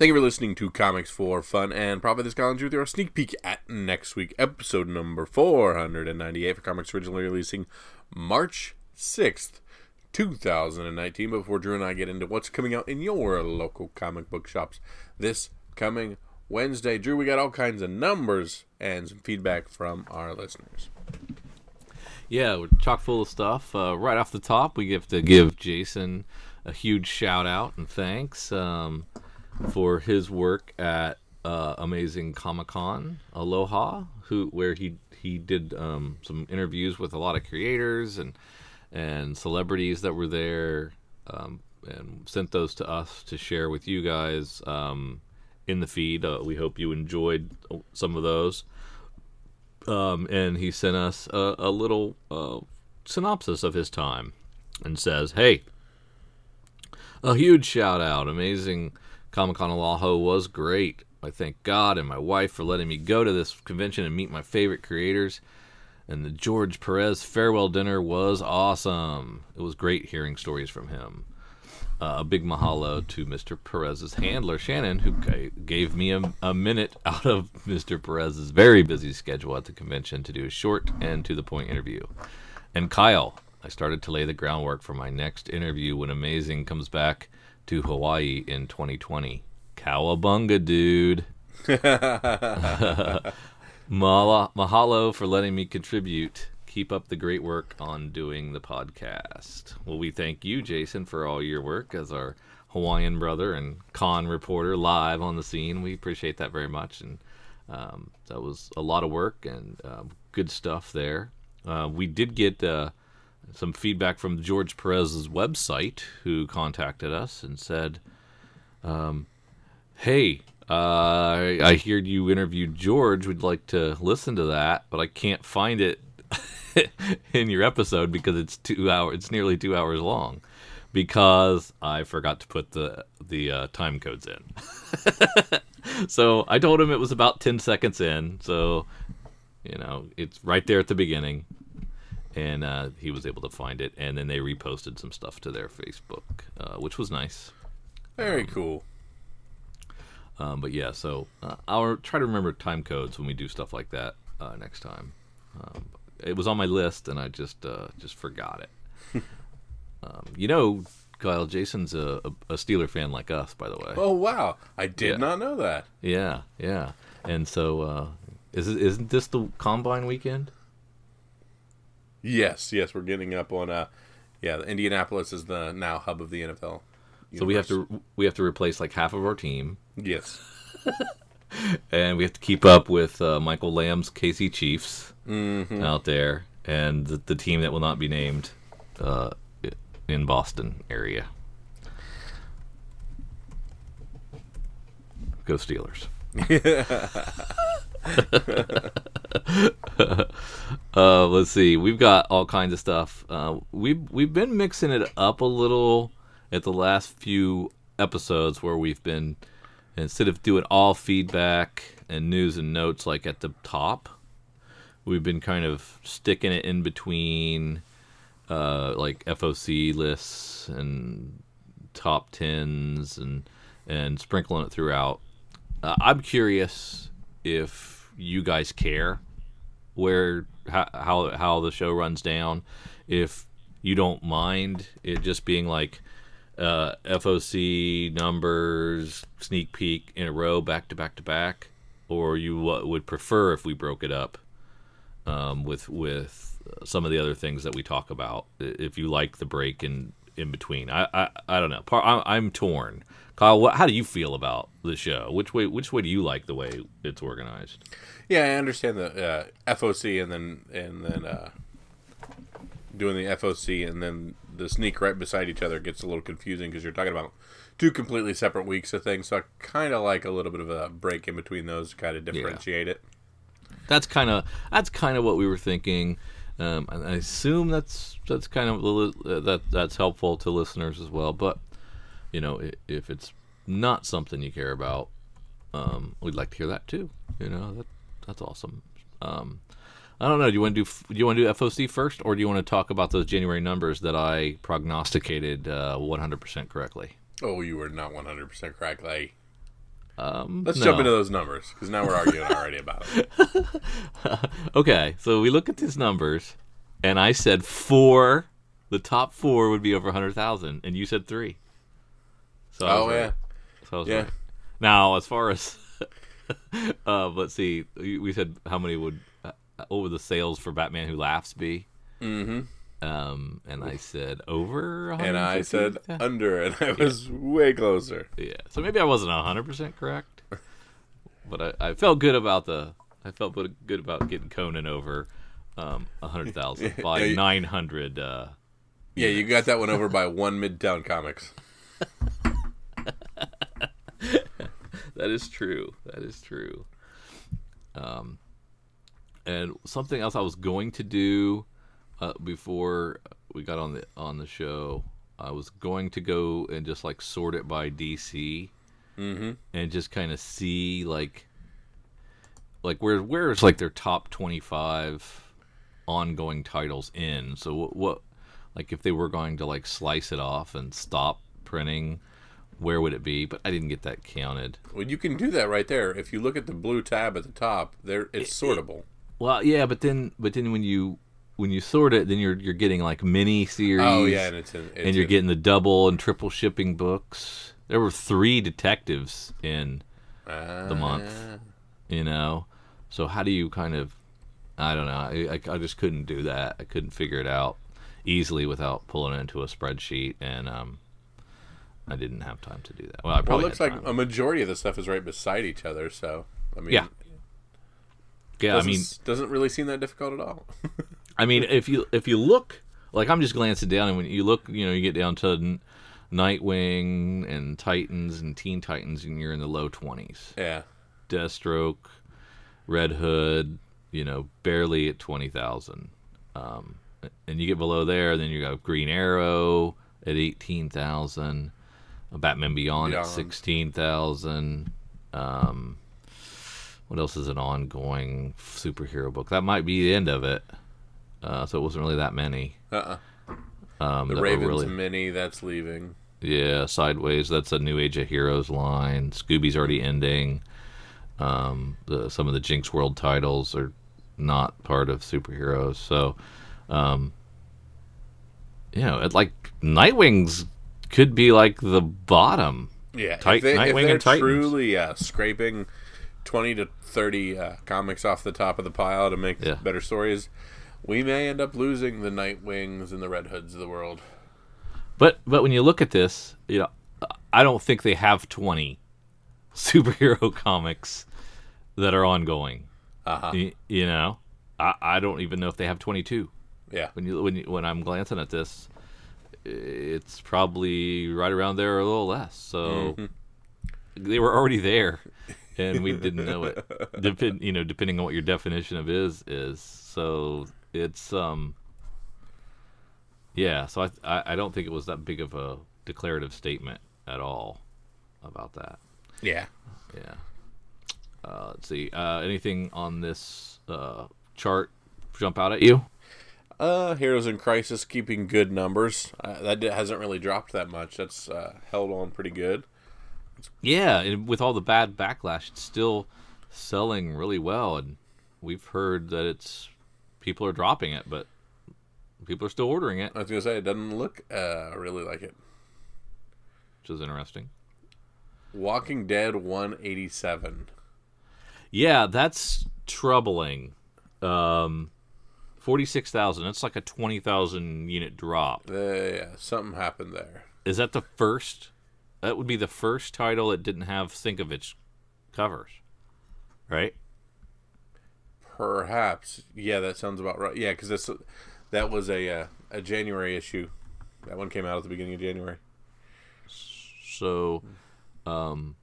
Thank you for listening to Comics for Fun and Profit. This Collins with your sneak peek at next week, episode number 498 for comics originally releasing March 6th, 2019. Before Drew and I get into what's coming out in your local comic book shops this coming Wednesday, Drew, we got all kinds of numbers and some feedback from our listeners. Yeah, we're chock full of stuff. Uh, right off the top, we have to give Jason a huge shout out and thanks um, for his work at uh, Amazing Comic Con Aloha, who where he he did um, some interviews with a lot of creators and and celebrities that were there, um, and sent those to us to share with you guys um, in the feed. Uh, we hope you enjoyed some of those um, and he sent us a, a little uh, synopsis of his time and says, Hey, a huge shout out. Amazing Comic Con Aloha was great. I thank God and my wife for letting me go to this convention and meet my favorite creators. And the George Perez farewell dinner was awesome. It was great hearing stories from him. Uh, a big mahalo to Mr. Perez's handler, Shannon, who g- gave me a, a, minute out of Mr. Perez's very busy schedule at the convention to do a short and to the point interview. And Kyle, I started to lay the groundwork for my next interview when Amazing comes back to Hawaii in 2020. Cowabunga, dude. mahalo for letting me contribute keep up the great work on doing the podcast. Well, we thank you, Jason, for all your work as our Hawaiian brother and con reporter live on the scene. We appreciate that very much, and um, that was a lot of work and uh, good stuff there. Uh, we did get uh, some feedback from George Perez's website, who contacted us and said, um, "Hey, uh, I heard you interviewed George. We'd like to listen to that, but I can't find it in your episode because it's two hours. It's nearly two hours long because I forgot to put the the uh, time codes in. so I told him it was about ten seconds in. So you know it's right there at the beginning, and uh, he was able to find it. And then they reposted some stuff to their Facebook, uh, which was nice. Very um, cool. Um, but yeah, so uh, I'll try to remember time codes when we do stuff like that uh, next time. Um, it was on my list, and I just uh, just forgot it. um, you know, Kyle, Jason's a, a, Steeler fan like us, by the way. Oh wow, I did yeah. not know that. Yeah, yeah. And so, uh, is isn't this the combine weekend? Yes, yes, we're getting up on. Uh, yeah, Indianapolis is the now hub of the NFL. Universe. So we have to we have to replace like half of our team. Yes. and we have to keep up with uh, Michael Lamb's KC Chiefs mm-hmm. out there, and the, the, team that will not be named uh, in Boston area. Go Steelers. uh, let's see. We've got all kinds of stuff. Uh, we've we've been mixing it up a little at the last few episodes where we've been instead of doing all feedback and news and notes like at the top, we've been kind of sticking it in between uh, like FOC lists and top tens and and sprinkling it throughout. Uh, I'm curious if you guys care where how, how how the show runs down. If you don't mind it just being like uh, FOC numbers, sneak peek in a row, back to back to back, or you would prefer if we broke it up um, with with some of the other things that we talk about. If you like the break in in between, I I, I don't know. Part I'm torn. Kyle, what, how do you feel about the show? Which way which way do you like the way it's organized? Yeah, I understand the uh, FOC and then and then uh, doing the FOC and then the sneak right beside each other gets a little confusing because you're talking about two completely separate weeks of things. So I kind of like a little bit of a break in between those to kind of differentiate yeah. it. That's kind of that's kind of what we were thinking. Um, and I assume that's that's kind of uh, that that's helpful to listeners as well. But you know, if it's not something you care about, um, we'd like to hear that too. You know, that that's awesome. Um, I don't know. Do you want to do do you want to do FOC first, or do you want to talk about those January numbers that I prognosticated uh, 100% correctly? Oh, you were not 100% correctly. Um, Let's no. jump into those numbers because now we're arguing already about it. Okay, so we look at these numbers, and I said four. The top four would be over hundred thousand, and you said three. So Oh right. yeah, So Yeah. right. Now, as far as uh, let's see, we said how many would uh, what would the sales for Batman Who Laughs be? mm-hmm. Um, and I said over. and I said 150? under, and I was way closer. yeah. So maybe I wasn't hundred percent correct, but I, I felt good about the. I felt good good about getting Conan over um, hundred thousand by Yeah, nine hundred. Uh, Yeah, you got that one over by one Midtown Comics. That is true. That is true. Um, and something else I was going to do uh, before we got on the on the show, I was going to go and just like sort it by DC, Mm-hmm. and just kind of see like like where where's like their top twenty five ongoing titles in. So what, what like if they were going to like slice it off and stop printing. Where would it be? But I didn't get that counted. Well, you can do that right there. If you look at the blue tab at the top, there it's sortable. Well, yeah, but then but then when you when you sort it, then you're you're getting like mini series. Oh yeah, and it's in. It's and you're in- getting the double and triple shipping books. There were three detectives in the month. Ah. you know. So how do you kind of? I don't know. I, I, I just couldn't do that. I couldn't figure it out easily without pulling it into a spreadsheet, and um, I didn't have time to do that. Well, I Well, it looks like time. a majority of the stuff is right beside each other. So I mean, Yeah. yeah. I doesn't, mean, doesn't really seem that difficult at all. I mean, if you if you look, like I'm just glancing down, and when you look, you know, you get down to N- Nightwing and Titans and Teen Titans, and you're in the low twenties. yeah, Deathstroke, Red Hood, you know, barely at twenty thousand. Um, and you get below there, then you got Green Arrow at eighteen thousand, Batman Beyond, at sixteen thousand. Um, what else is an ongoing superhero book? That might be the end of it. Uh, so it wasn't really that many. uh-uh. Um, the Ravens really, mini that's leaving. yeah, Sideways. That's a New Age of Heroes line. Scooby's already ending. Um, the, some of the Jinxworld titles are not part of superheroes. So, um, you know, it, like Nightwing's could be like the bottom. Yeah, Tit- if, they, if Nightwing they're and Titans. truly uh, scraping twenty to thirty uh, comics off the top of the pile to make Yeah. better stories, we may end up losing the Nightwings and the Red Hoods of the world. But but when you look at this, you know, I don't think they have twenty superhero comics that are ongoing. Uh huh. Y- You know, I, I don't even know if they have twenty two. Yeah. when you when you, when I'm glancing at this, it's probably right around there or a little less. So they were already there, and we didn't know it. Depend you know depending on what your definition of is is. So it's um yeah. So I I, I don't think it was that big of a declarative statement at all about that. Yeah. Yeah. Uh, let's see. Uh, anything on this uh, chart jump out at you? Uh, Heroes in Crisis keeping good numbers. Uh, that hasn't really dropped that much. That's uh, held on pretty good. Yeah, and with all the bad backlash, it's still selling really well, and we've heard that it's people are dropping it, but people are still ordering it, I was gonna say it doesn't look uh, really like it. which is interesting. Walking Dead 187. Yeah, that's troubling. Um, forty-six thousand. That's like a twenty thousand unit drop. Uh, yeah, something happened there. Is that the first? That would be the first title that didn't have Think of Sienkiewicz covers, right? Perhaps. Yeah, that sounds about right. Yeah, because that's that was a uh, a January issue. That one came out at the beginning of January. So, um,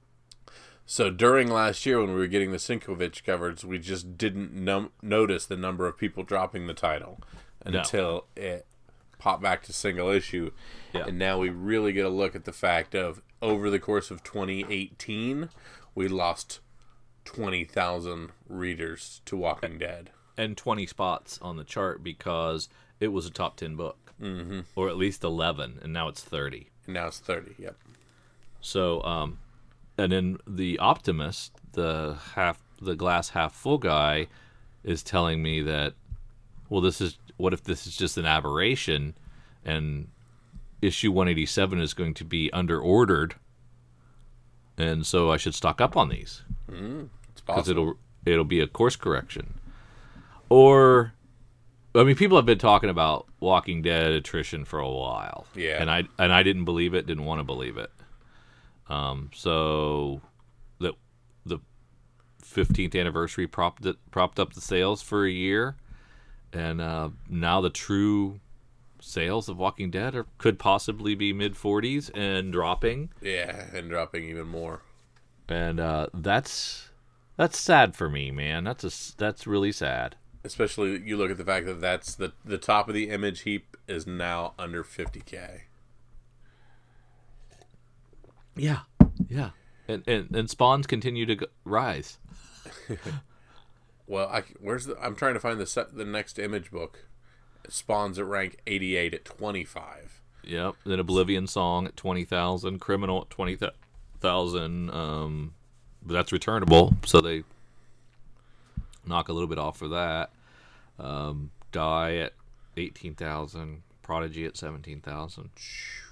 So during last year, when we were getting the Sienkiewicz covers, we just didn't num- notice the number of people dropping the title No. until it popped back to single issue. Yeah. And now we really get a look at the fact of over the course of 2018, we lost 20,000 readers to Walking Dead. and 20 spots on the chart because it was a top 10 book mm-hmm. or at least 11 and now it's 30 And now it's 30. Yep. so um and then the optimist, the half the glass half full guy, is telling me that, well, this is what if this is just an aberration, and issue 187 is going to be under ordered, and so I should stock up on these mm, because possible. it'll it'll be a course correction, or. I mean, people have been talking about Walking Dead attrition for a while, Yeah. and I and I didn't believe it, didn't want to believe it. Um, so the the fifteenth anniversary propped it, propped up the sales for a year, and uh, now the true sales of Walking Dead are, could possibly be mid forties and dropping, Yeah, and dropping even more. and uh, that's that's sad for me, man. That's a that's really sad. Especially you look at the fact that that's the the top of the image heap is now under 50k. Yeah, yeah, and and, and spawns continue to go, rise. Well, I where's the I'm trying to find the set, the next image book. Spawns at rank 88 at 25. Yep. Then Oblivion Song at twenty thousand, Criminal at twenty thousand. Um, but that's returnable, so they knock a little bit off for that. Um, Die at eighteen thousand, Prodigy at seventeen thousand. I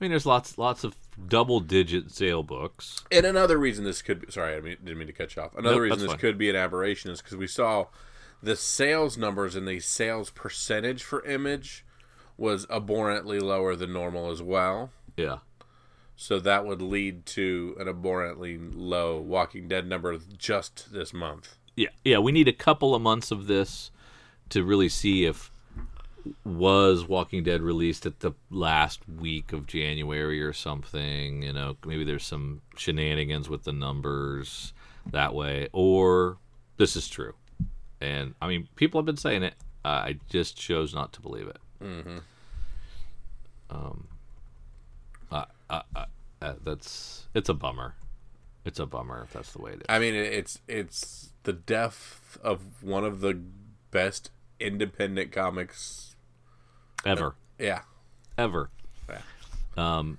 mean, there's lots, lots of double-digit sale books. And another reason this could be, sorry, I mean, didn't mean to cut you off. Another Nope, reason this fine. could be an aberration is because we saw the sales numbers and the sales percentage for image was abhorrently lower than normal as well. Yeah. So that would lead to an abhorrently low Walking Dead number just this month. yeah yeah we need a couple of months of this to really see if was walking dead released at the last week of january or something you know maybe there's some shenanigans with the numbers that way or this is true and i mean people have been saying it uh, i just chose not to believe it mm-hmm. um uh, uh, uh, uh, that's it's a bummer it's a bummer if that's the way it is I mean, it's it's the death of one of the best independent comics. Ever Yeah, ever. Yeah. Um,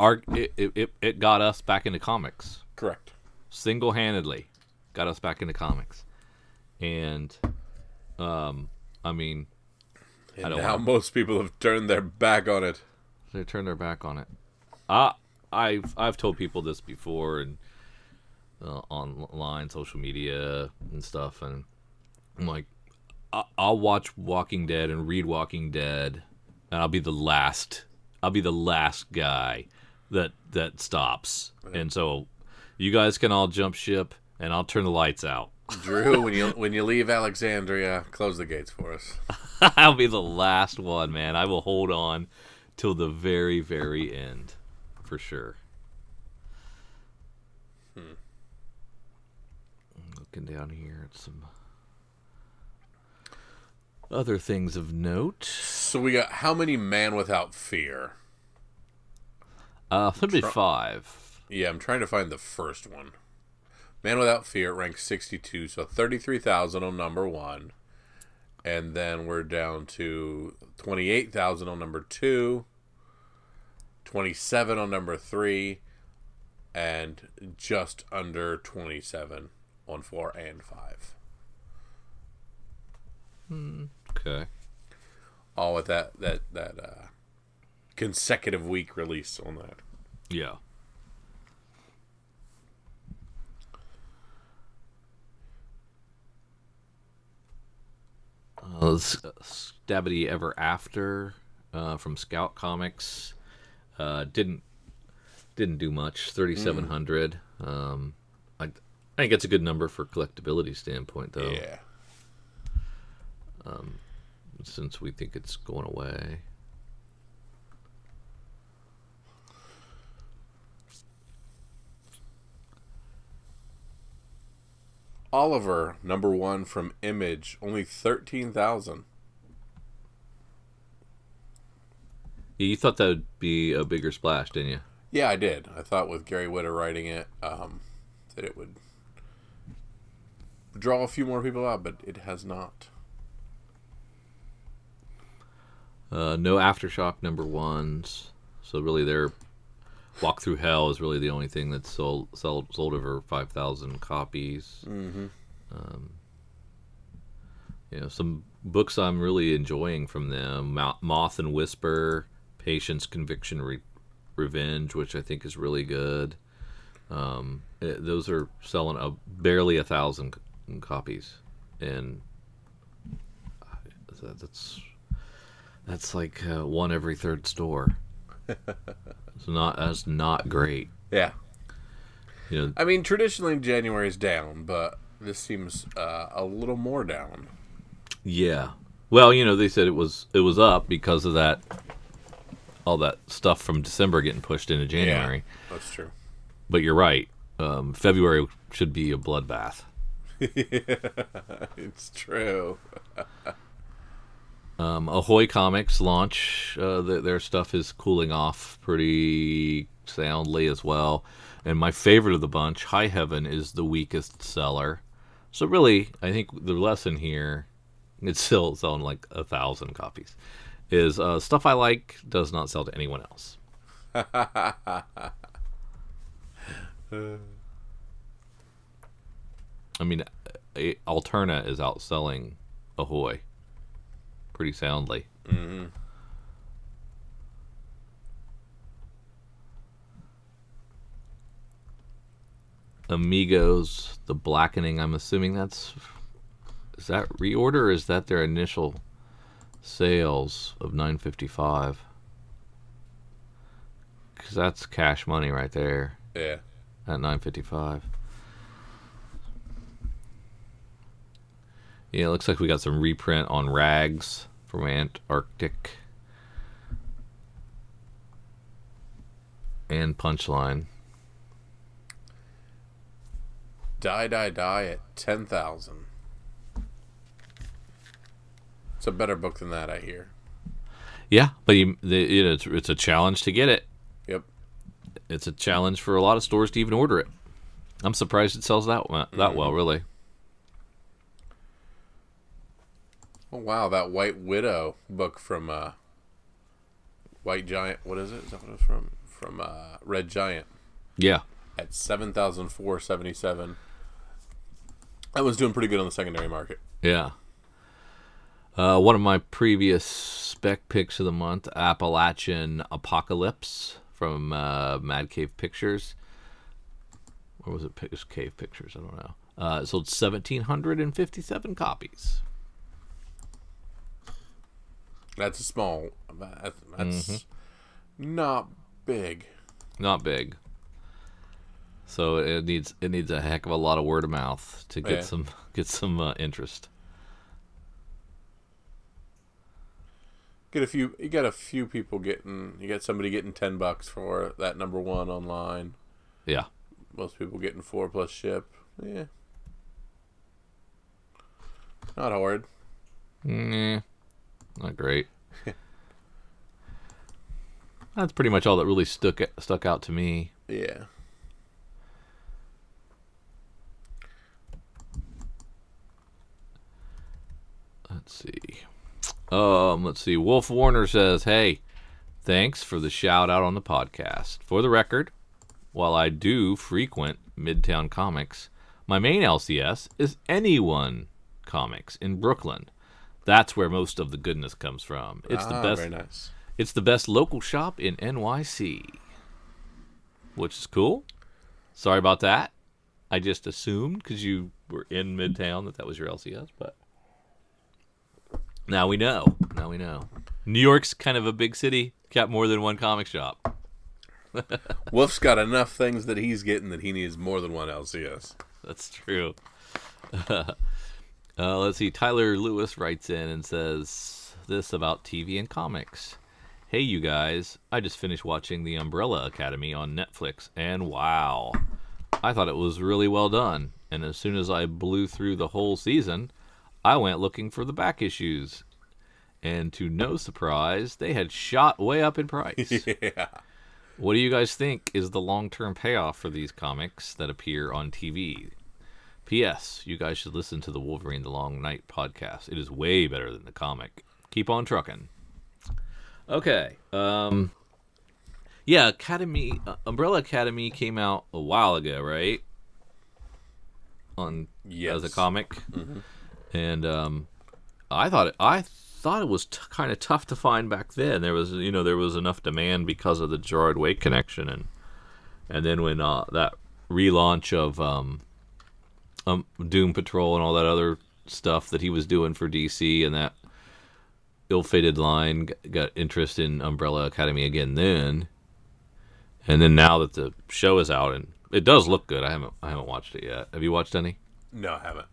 our it, it- it got us back into comics correct. single handedly, got us back into comics, and um, I mean And don't now want- most people have turned their back on it. they turned their back on it. I I've I've told people this before and uh, online, social media and stuff, and I'm like, I- I'll watch Walking Dead and read Walking Dead, and I'll be the last. I'll be the last guy that that stops, and so you guys can all jump ship, and I'll turn the lights out. Drew, when you when you leave Alexandria, close the gates for us. I'll be the last one, man. I will hold on till the very, very end, for sure. Hmm. Looking down here at some other things of note. So we got how many Man Without Fear? Uh, maybe five. Yeah, I'm trying to find the first one. Man Without Fear ranks 62, so 33,000 on number one. And then we're down to 28,000 on number two, 27 on number three, and just under 27 on four and five. Okay. All with that that that uh, consecutive week release on that. Yeah. Uh, S- Stabbity Ever After uh, from Scout Comics uh, didn't didn't do much. Thirty seven hundred. Um, I, I think it's a good number for collectability standpoint, though. Yeah. Since we think it's going away. Oliver, number one from Image, only 13,000. Yeah, you thought that would be a bigger splash, didn't you? Yeah, I did. I thought with Gary Whitta writing it, um, that it would draw a few more people out, but it has not. Uh, no aftershock number ones, so really they're Walk Through Hell is really the only thing that's sold sold, sold over five thousand copies. Mm-hmm. Um, you know, some books I'm really enjoying from them: Moth and Whisper, Patience, Conviction, Re- Revenge, which I think is really good. Um, it- those are selling a, barely a thousand c- copies, and uh, that's that's like uh, one every third store. it's not that's not great. Yeah. You know, I mean, traditionally January is down, but this seems uh, a little more down. Yeah. Well, you know, they said it was it was up because of that all that stuff from December getting pushed into January. That's true. But you're right. Um, February should be a bloodbath. It's true. Um, Ahoy Comics launch uh, th- their stuff is cooling off pretty soundly as well. And my favorite of the bunch, High Heaven, is the weakest seller. So really, I think the lesson here, it's still selling like a thousand copies, is uh, stuff I like does not sell to anyone else. I mean, Alterna is outselling Ahoy pretty soundly. hmm Amigos, The Blackening. I'm assuming that's is that reorder or is that their initial sales of 955? Because that's cash money right there Yeah. at 955. Yeah, it looks like we got some reprint on Rags from Antarctic and Punchline. Die, die, die at 10,000. It's a better book than that, I hear. Yeah, but you, the, you know, it's, it's a challenge to get it. Yep. It's a challenge for a lot of stores to even order it. I'm surprised it sells that that mm-hmm. well, really. Oh, wow. That White Widow book from uh, White Giant. What is it? Is that what it's from? From uh, Red Giant Yeah, at 7,477. That was doing pretty good on the secondary market. yeah. Uh, one of my previous spec picks of the month, Appalachian Apocalypse from uh, Mad Cave Pictures. Or was it it was Cave Pictures? I don't know. Uh, it sold 1,757 copies. That's a small. That's, that's not big. Not big. So it needs it needs a heck of a lot of word of mouth to get Yeah. some get some uh, interest. Get a few. You got a few people getting. You got somebody getting ten bucks for that number one online. Yeah. Most people getting four plus ship. Yeah. Not hard. Nah, not great. That's pretty much all that really stuck stuck out to me. Yeah. Let's see. Um, let's see. Wolf Warner says, "Hey, thanks for the shout out on the podcast. For the record, while I do frequent Midtown Comics, my main LCS is Anyone Comics in Brooklyn. That's where most of the goodness comes from. It's ah, the best. Very nice. It's the best local shop in NYC, which is cool. Sorry about that. I just assumed because you were in Midtown that that was your LCS, but now we know. Now we know. New York's kind of a big city. Got more than one comic shop. Wolf's got enough things that he's getting that he needs more than one LCS. That's true. uh, let's see. Tyler Lewis writes in and says this about TV and comics. Hey, you guys. I just finished watching The Umbrella Academy on Netflix, and wow. I thought it was really well done. And as soon as I blew through the whole season, I went looking for the back issues. And to no surprise, they had shot way up in price. yeah. What do you guys think is the long term payoff for these comics that appear on TV? P.S. You guys should listen to the Wolverine the Long Night podcast. It is way better than the comic. Keep on trucking. Okay. Um Yeah, Academy uh, Umbrella Academy came out a while ago, right? On Yes. as a comic, and um, I thought it, I thought it was t- kind of tough to find back then. There was you know there was enough demand because of the Gerard Way connection, and and then when uh, that relaunch of um, um, Doom Patrol and all that other stuff that he was doing for DC and that ill-fated line got interest in Umbrella Academy again then. And then now that the show is out and it does look good. I haven't I haven't watched it yet. Have you watched any? No, I haven't.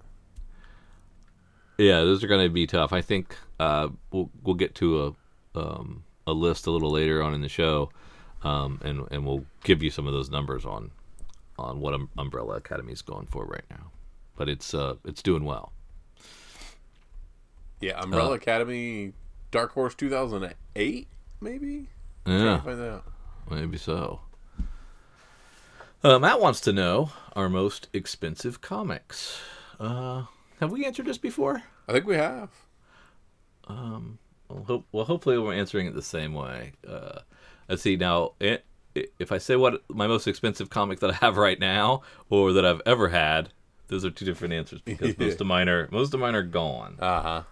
Yeah, those are going to be tough. I think uh, we'll we'll get to a um, a list a little later on in the show, um, and and we'll give you some of those numbers on on what um, Umbrella Academy is going for right now. But it's uh it's doing well. Yeah, Umbrella Uh, Academy, Dark Horse 2008, maybe. Yeah, to find out. maybe so. Uh, Matt wants to know our most expensive comics. Uh, have we answered this before? I think we have. Well, hope, well, hopefully we're answering it the same way. Uh, let's see now. It, if I say what my most expensive comic that I have right now, or that I've ever had, those are two different answers because most of mine are most of mine are gone. Uh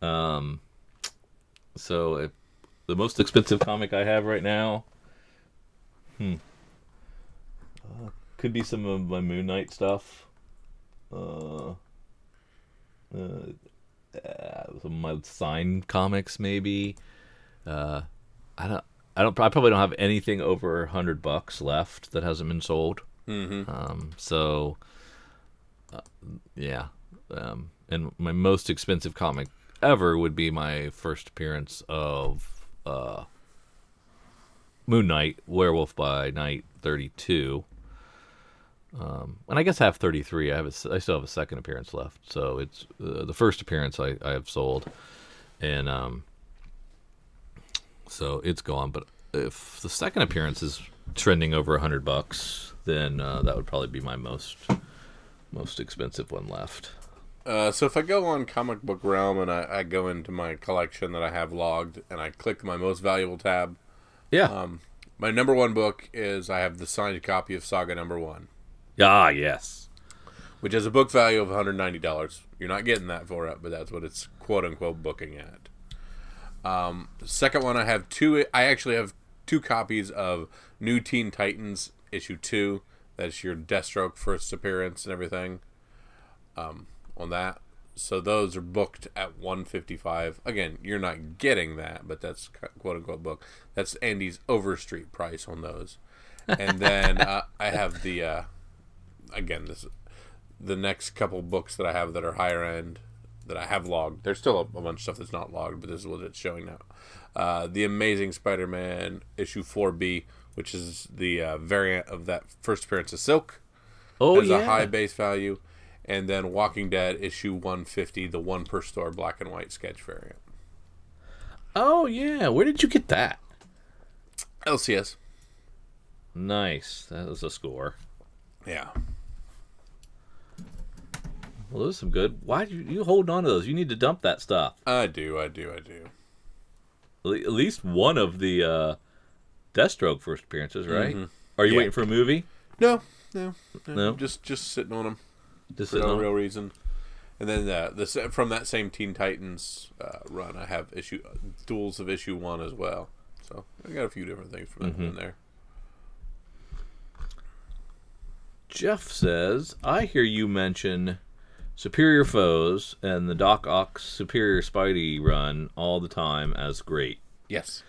huh. Um, so if the most expensive comic I have right now, hmm, uh, could be some of my Moon Knight stuff. Uh, uh, uh, some of my signed comics, maybe. Uh, I don't. I don't. I probably don't have anything over a hundred bucks left that hasn't been sold. Mm-hmm. Um, so, uh, yeah. Um, and my most expensive comic ever would be my first appearance of uh, Moon Knight, Werewolf by Night 32. Um, and I guess I have 33. I have a I still have a second appearance left. So it's uh, the first appearance I, I have sold. And um, so it's gone. But if the second appearance is trending over 100 bucks, then uh, that would probably be my most most expensive one left. Uh, so if I go on Comic Book Realm and I, I go into my collection that I have logged and I click my most valuable tab, Yeah. um, my number one book is I have the signed copy of Saga Number One, ah, yes. which has a book value of $190. You're not getting that for it, but that's what it's quote unquote booking at. Um, second one, I have two. I actually have two copies of New Teen Titans issue two. That's your Deathstroke first appearance and everything. Um, on that, so those are booked at 155. Again, you're not getting that, but that's quote unquote book. That's Andy's Overstreet price on those. And then uh, I have the uh, again this the next couple books that I have that are higher end that I have logged. There's still a, a bunch of stuff that's not logged, but this is what it's showing now. Uh, the Amazing Spider-Man issue 4B, which is the uh, variant of that first appearance of Silk, Oh has yeah. a high base value, and then Walking Dead issue 150, the one per store black and white sketch variant. oh yeah. Where did you get that? LCS. Nice. That was a score. Yeah. Well, those are some good. Why do you, you hold on to those? You need to dump that stuff. I do, I do, I do. At at least one of the uh, Deathstroke first appearances, right? Are you Yeah. waiting for a movie? No, no, no, No? Just just sitting on them. Just for no real reason. And then uh, the from that same Teen Titans uh, run, I have issue duels of issue one as well. So I got a few different things from Mm-hmm. in there. Jeff says, I hear you mention Superior Foes and the Doc Ock Superior Spidey run all the time as great. Yes.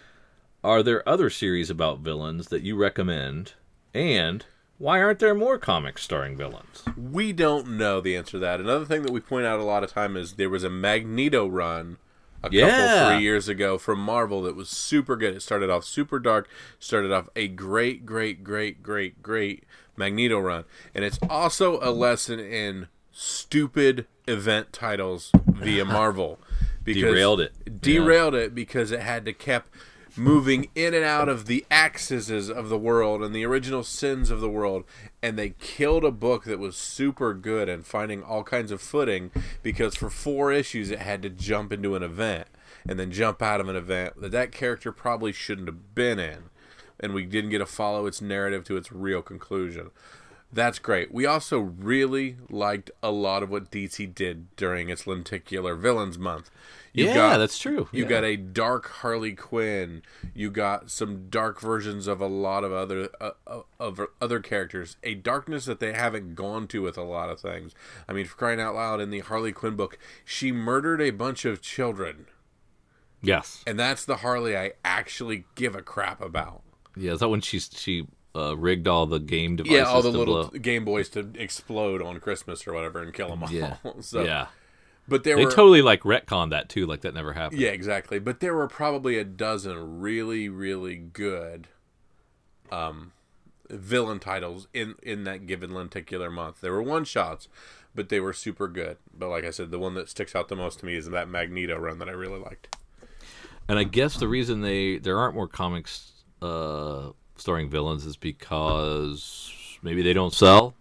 Are there other series about villains that you recommend? And why aren't there more comics starring villains? We don't know the answer to that. Another thing that we point out a lot of time is there was a Magneto run a Yeah. couple three years ago from Marvel that was super good. It started off super dark, started off a great, great, great, great, great Magneto run, and it's also a lesson in stupid event titles via Marvel. Because Derailed it. Derailed it because it had to kept moving in and out of the axes of the world and the original sins of the world and they killed a book that was super good and finding all kinds of footing because for four issues it had to jump into an event and then jump out of an event that that character probably shouldn't have been in and we didn't get to follow its narrative to its real conclusion. That's great. We also really liked a lot of what DC did during its lenticular villains month. You yeah, got- that's true. You Yeah. got a dark Harley Quinn. You got some dark versions of a lot of other uh, uh, of other characters. A darkness that they haven't gone to with a lot of things. I mean, for crying out loud, in the Harley Quinn book, she murdered a bunch of children, yes. and that's the Harley I actually give a crap about. Yeah, is that when she she uh, rigged all the game devices? Yeah, all the to little blow- Game Boys to explode on Christmas or whatever and kill them all. Yeah. so, yeah. But there They were totally like retcon that too, like that never happened. Yeah, exactly. But there were probably a dozen really, really good um, villain titles in in that given lenticular month. There were one shots, but they were super good. But like I said, the one that sticks out the most to me is that Magneto run that I really liked. And I guess the reason they there aren't more comics uh, starring villains is because maybe they don't sell.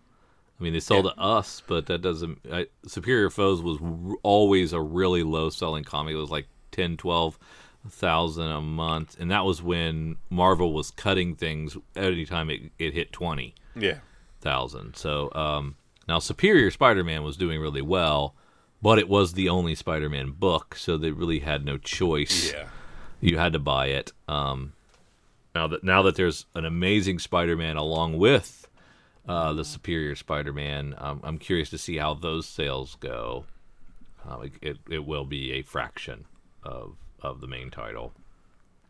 I mean, they sold Yeah. to us, but that doesn't. I, Superior Foes was r- always a really low selling comic. It was like 10, 12,000 a month, and that was when Marvel was cutting things anytime it, it hit twenty Yeah, thousand. So um, now Superior Spider-Man was doing really well, but it was the only Spider-Man book, so they really had no choice. yeah, You had to buy it. Um, now that now that there's an amazing Spider-Man along with uh, the Superior Spider-Man, um, I'm curious to see how those sales go. Uh, it, it will be a fraction of of the main title.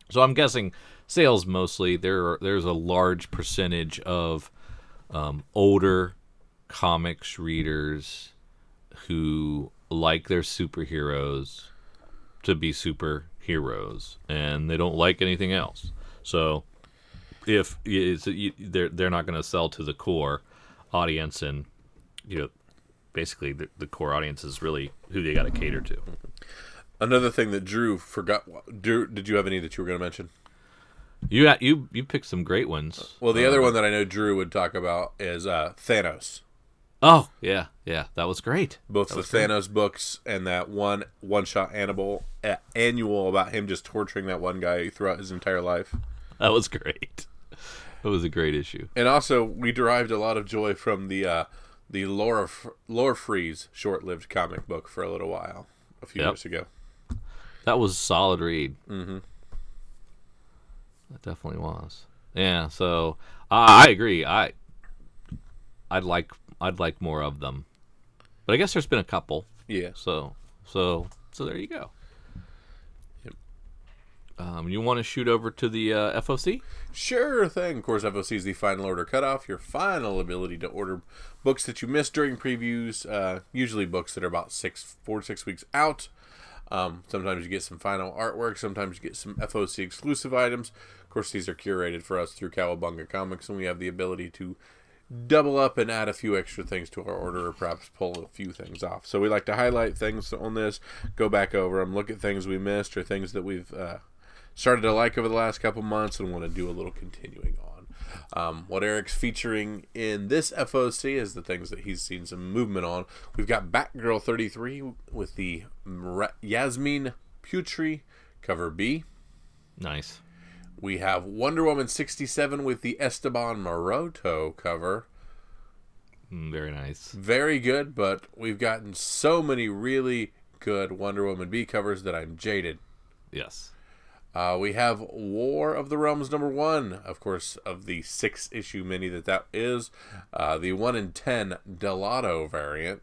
So I'm guessing sales mostly. There are, there's a large percentage of um, older comics readers who like their superheroes to be superheroes, and they don't like anything else. So if you, they're they're not going to sell to the core audience, and you know, basically the, the core audience is really who they got to cater to. Another thing that Drew forgot. Drew, did you have any that you were going to mention? You you you picked some great ones. Well, the Uh, other one that I know Drew would talk about is uh, Thanos. Oh yeah, yeah, that was great. Both the Thanos books and that one one shot annual uh, annual about him just torturing that one guy throughout his entire life. That was great. It was a great issue. And also, we derived a lot of joy from the uh, the Laura Larfleeze short lived comic book for a little while a few Yep. years ago. That was a solid read. Mm-hmm. That definitely was. Yeah. So I I agree. I I'd like I'd like more of them, but I guess there's been a couple. Yeah. So so so there you go. Um, you want to shoot over to the uh, FOC? Sure thing. Of course, FOC is the final order cutoff, your final ability to order books that you missed during previews, uh, usually books that are about six, four to six weeks out. Um, sometimes you get some final artwork, sometimes you get some FOC exclusive items. Of course, these are curated for us through Cowabunga Comics, and we have the ability to double up and add a few extra things to our order or perhaps pull a few things off. So we like to highlight things on this, go back over them, look at things we missed or things that we've uh, started to like over the last couple months and want to do a little continuing on. Um, what Eric's featuring in this FOC is the things that he's seen some movement on. We've got Batgirl 33 with the Yasmine Putri cover B. Nice. We have Wonder Woman 67 with the Esteban Maroto cover. Mm, very nice. Very good, but we've gotten so many really good Wonder Woman B covers that I'm jaded. Yes. Uh, we have War of the Realms number one, of course, of the six issue mini that that is. Uh, the one in ten Dell'Otto variant,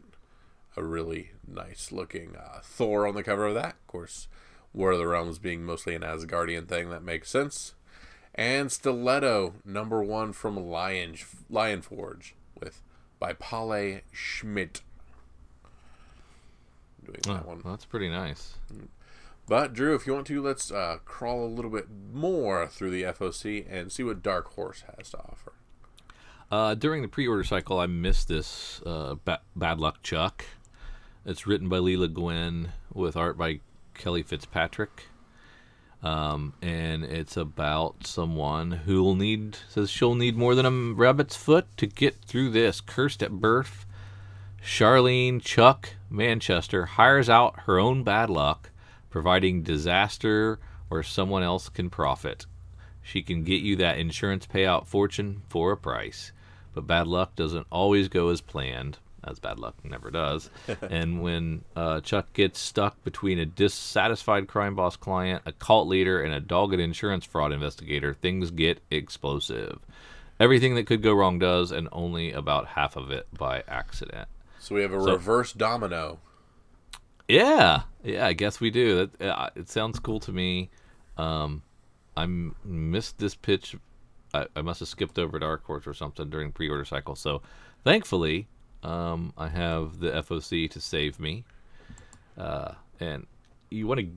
a really nice looking uh, Thor on the cover of that. Of course, War of the Realms being mostly an Asgardian thing that makes sense. And Stiletto number one from Lion Lion Forge with by Paule Schmidt. Doing that Oh, one. that's pretty nice. But Drew, if you want to, let's uh, crawl a little bit more through the FOC and see what Dark Horse has to offer. Uh, during the pre-order cycle, I missed this uh, ba- Bad Luck Chuck. It's written by Lela Gwenn with art by Kelly Fitzpatrick, um, and it's about someone who'll need says she'll need more than a rabbit's foot to get through this. Cursed at birth, Charlene Chuck Manchester hires out her own bad luck, providing disaster where someone else can profit. She can get you that insurance payout fortune for a price. But bad luck doesn't always go as planned, as bad luck never does. and when uh, Chuck gets stuck between a dissatisfied crime boss client, a cult leader, and a dogged insurance fraud investigator, things get explosive. Everything that could go wrong does, and only about half of it by accident. So we have a So- reverse domino. Yeah, yeah, I guess we do. That uh, it sounds cool to me. Um, I missed this pitch. I, I must have skipped over Dark Horse or something during pre-order cycle. So, thankfully, um, I have the FOC to save me. Uh, and you want to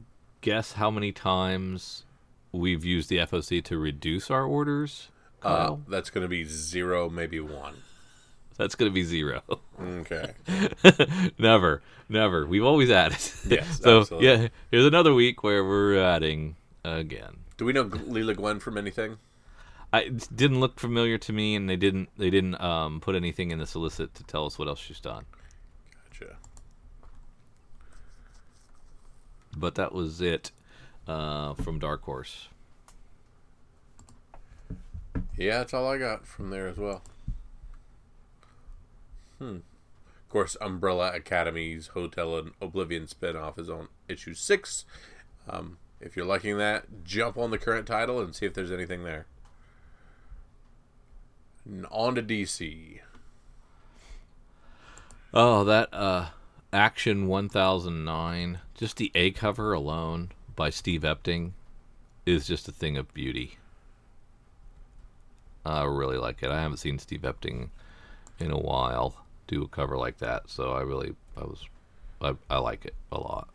guess how many times we've used the FOC to reduce our orders? Uh, that's going to be zero, maybe one. That's going to be zero. Okay. never, never. We've always added. Yes, so absolutely. yeah, here's another week where we're adding again. Do we know Lela Gwenn from anything? I didn't look familiar to me, and they didn't they didn't um, put anything in the solicit to tell us what else she's done. Gotcha. But that was it uh, from Dark Horse. Yeah, that's all I got from there as well. Hmm. Of course, Umbrella Academy's Hotel and Oblivion spinoff is on issue six. Um, if you're liking that, jump on the current title and see if there's anything there. And on to DC. Oh, that uh, Action 1009, just the A cover alone by Steve Epting is just a thing of beauty. I really like it. I haven't seen Steve Epting in a while do a cover like that, so I really I was I, I like it a lot.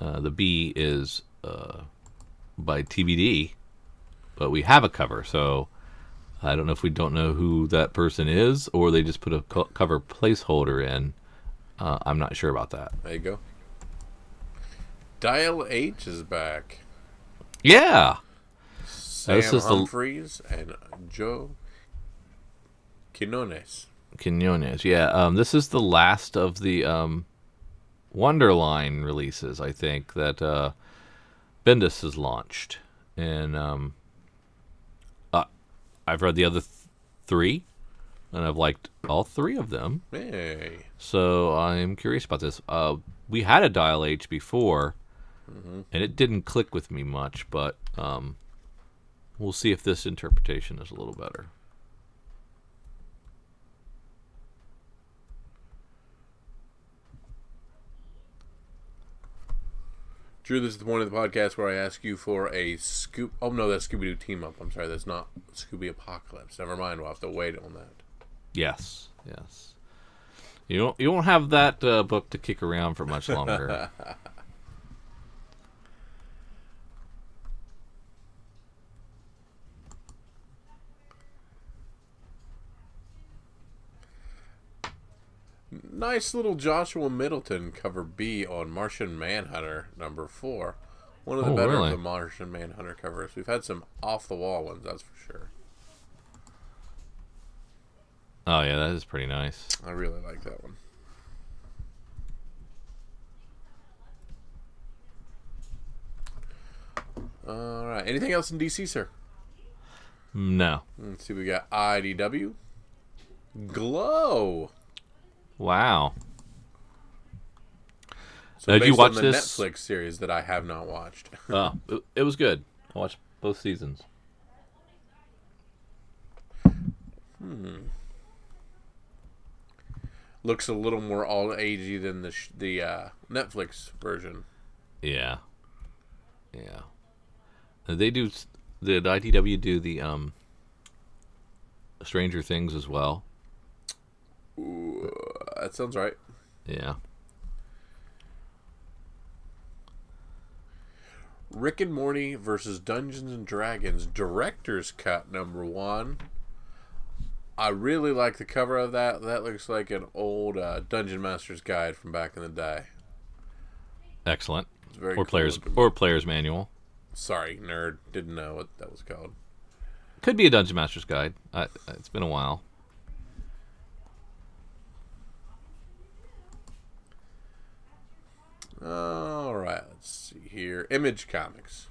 Uh, the B is uh, by TBD, but we have a cover, so I don't know if we don't know who that person is, or they just put a co- cover placeholder in. Uh, I'm not sure about that. There you go. Dial H is back. Yeah, Sam This is the- Humphries and Joe Quinones. Quinones. Yeah, um, this is the last of the um, Wonderline releases, I think, that uh, Bendis has launched, and um, uh, I've read the other th- three, and I've liked all three of them. Hey. So I'm curious about this. Uh, we had a Dial H before, and it didn't click with me much, but um, we'll see if this interpretation is a little better. Drew, this is the point of the podcast where I ask you for a scoop. Oh no, that's Scooby Doo team up. I'm sorry, that's not Scooby Apocalypse. Never mind. We'll have to wait on that. Yes, yes. You don't you won't have that uh, book to kick around for much longer. Nice little Joshua Middleton cover B on Martian Manhunter number four. One of the Oh, better really? of the Martian Manhunter covers. We've had some off the wall ones, that's for sure. oh yeah, that is pretty nice. I really like that one. All right. Anything else in DC, sir? No, Let's see. We got IDW. Glow. Wow. So Now, did you watch the this? Netflix series that I have not watched. Oh, it, it was good. I watched both seasons. Hmm. Looks a little more all agey than the sh- the uh, Netflix version. Yeah, yeah. They do. Did IDW do the um Stranger Things as well? Ooh, that sounds right. Yeah. Rick and Morty versus Dungeons and Dragons director's cut number one. I really like the cover of that. That looks like an old uh, Dungeon Master's guide from back in the day. Excellent. Or cool players looking. or players manual. Sorry, nerd. Didn't know what that was called. Could be a Dungeon Master's Guide. I, it's been a while. All right, let's see here. Image Comics.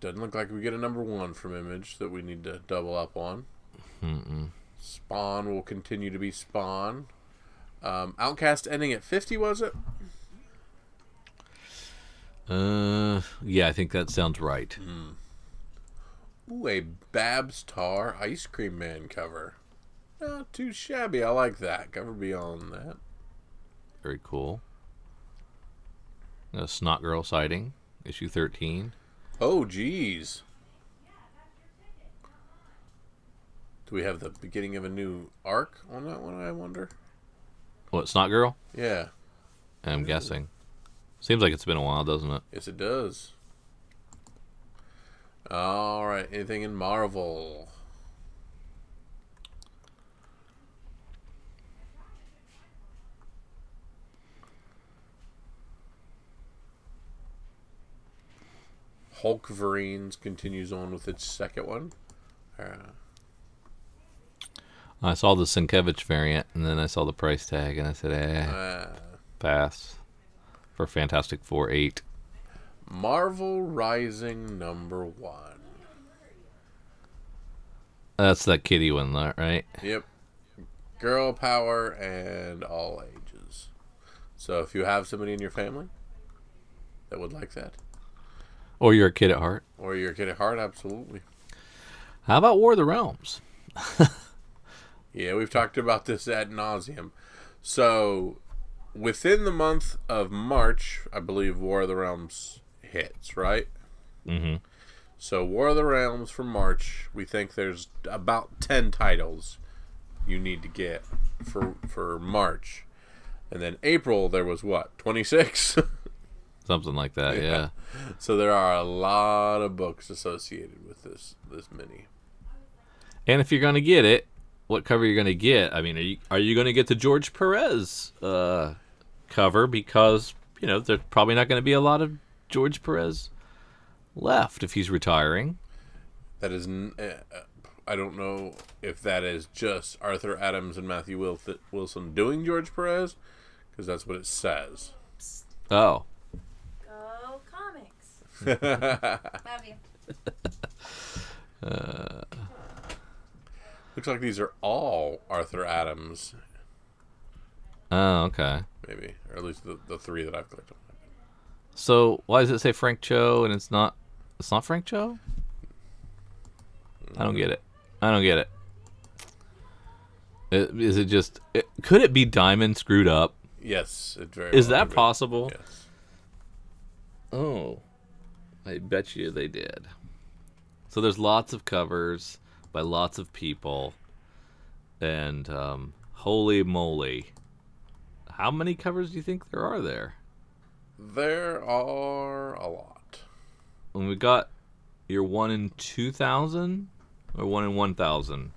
Doesn't look like we get a number one from Image that we need to double up on. Mm-mm. Spawn will continue to be Spawn. Um, Outcast ending at 50, was it? Uh, yeah, I think that sounds right. Mm. Ooh, a Babs Tarr Ice Cream Man cover. Not too shabby. I like that. Cover beyond that. Very cool. A Snot Girl sighting, issue 13. Oh, geez. Do we have the beginning of a new arc on that one, I wonder? What, Snot Girl? Yeah. I'm guessing. Seems like it's been a while, doesn't it? Yes, it does. All right. Anything in Marvel? Hulkverines continues on with its second one. Uh, I saw the Sienkiewicz variant, and then I saw the price tag, and I said, eh, uh, pass. For Fantastic Four 8. Marvel Rising number one. That's that kitty one, right? Yep. Girl power and all ages. So if you have somebody in your family that would like that, Or you're a kid at heart. or you're a kid at heart, absolutely. How about War of the Realms? Yeah, we've talked about this ad nauseum. So within the month of March, I believe War of the Realms hits, right? Mm-hmm. So War of the Realms for March, we think there's about ten titles you need to get for for March. And then April there was what, twenty six? Something like that, yeah. Yeah. so there are a lot of books associated with this this mini. And if you're going to get it, what cover you're going to get? I mean, are you, are you going to get the George Perez uh, cover? Because, you know, there's probably not going to be a lot of George Perez left if he's retiring. That is, n- uh, I don't know if that is just Arthur Adams and Matthew Wil- Wilson doing George Perez, because that's what it says. Oh. Go comics. Love you. Uh, looks like these are all Arthur Adams, Oh, okay. maybe, or at least the, the three that I've clicked on. So why does it say Frank Cho and it's not it's not Frank Cho? I don't get it. I don't get it. I- Is it just it, could it be Diamond screwed up? Yes, it very. Is well that could be. possible? Yes. Oh, I bet you they did. So there's lots of covers by lots of people, and um, holy moly, how many covers do you think there are there? There are a lot. When we got your one in two thousand or one in one thousand.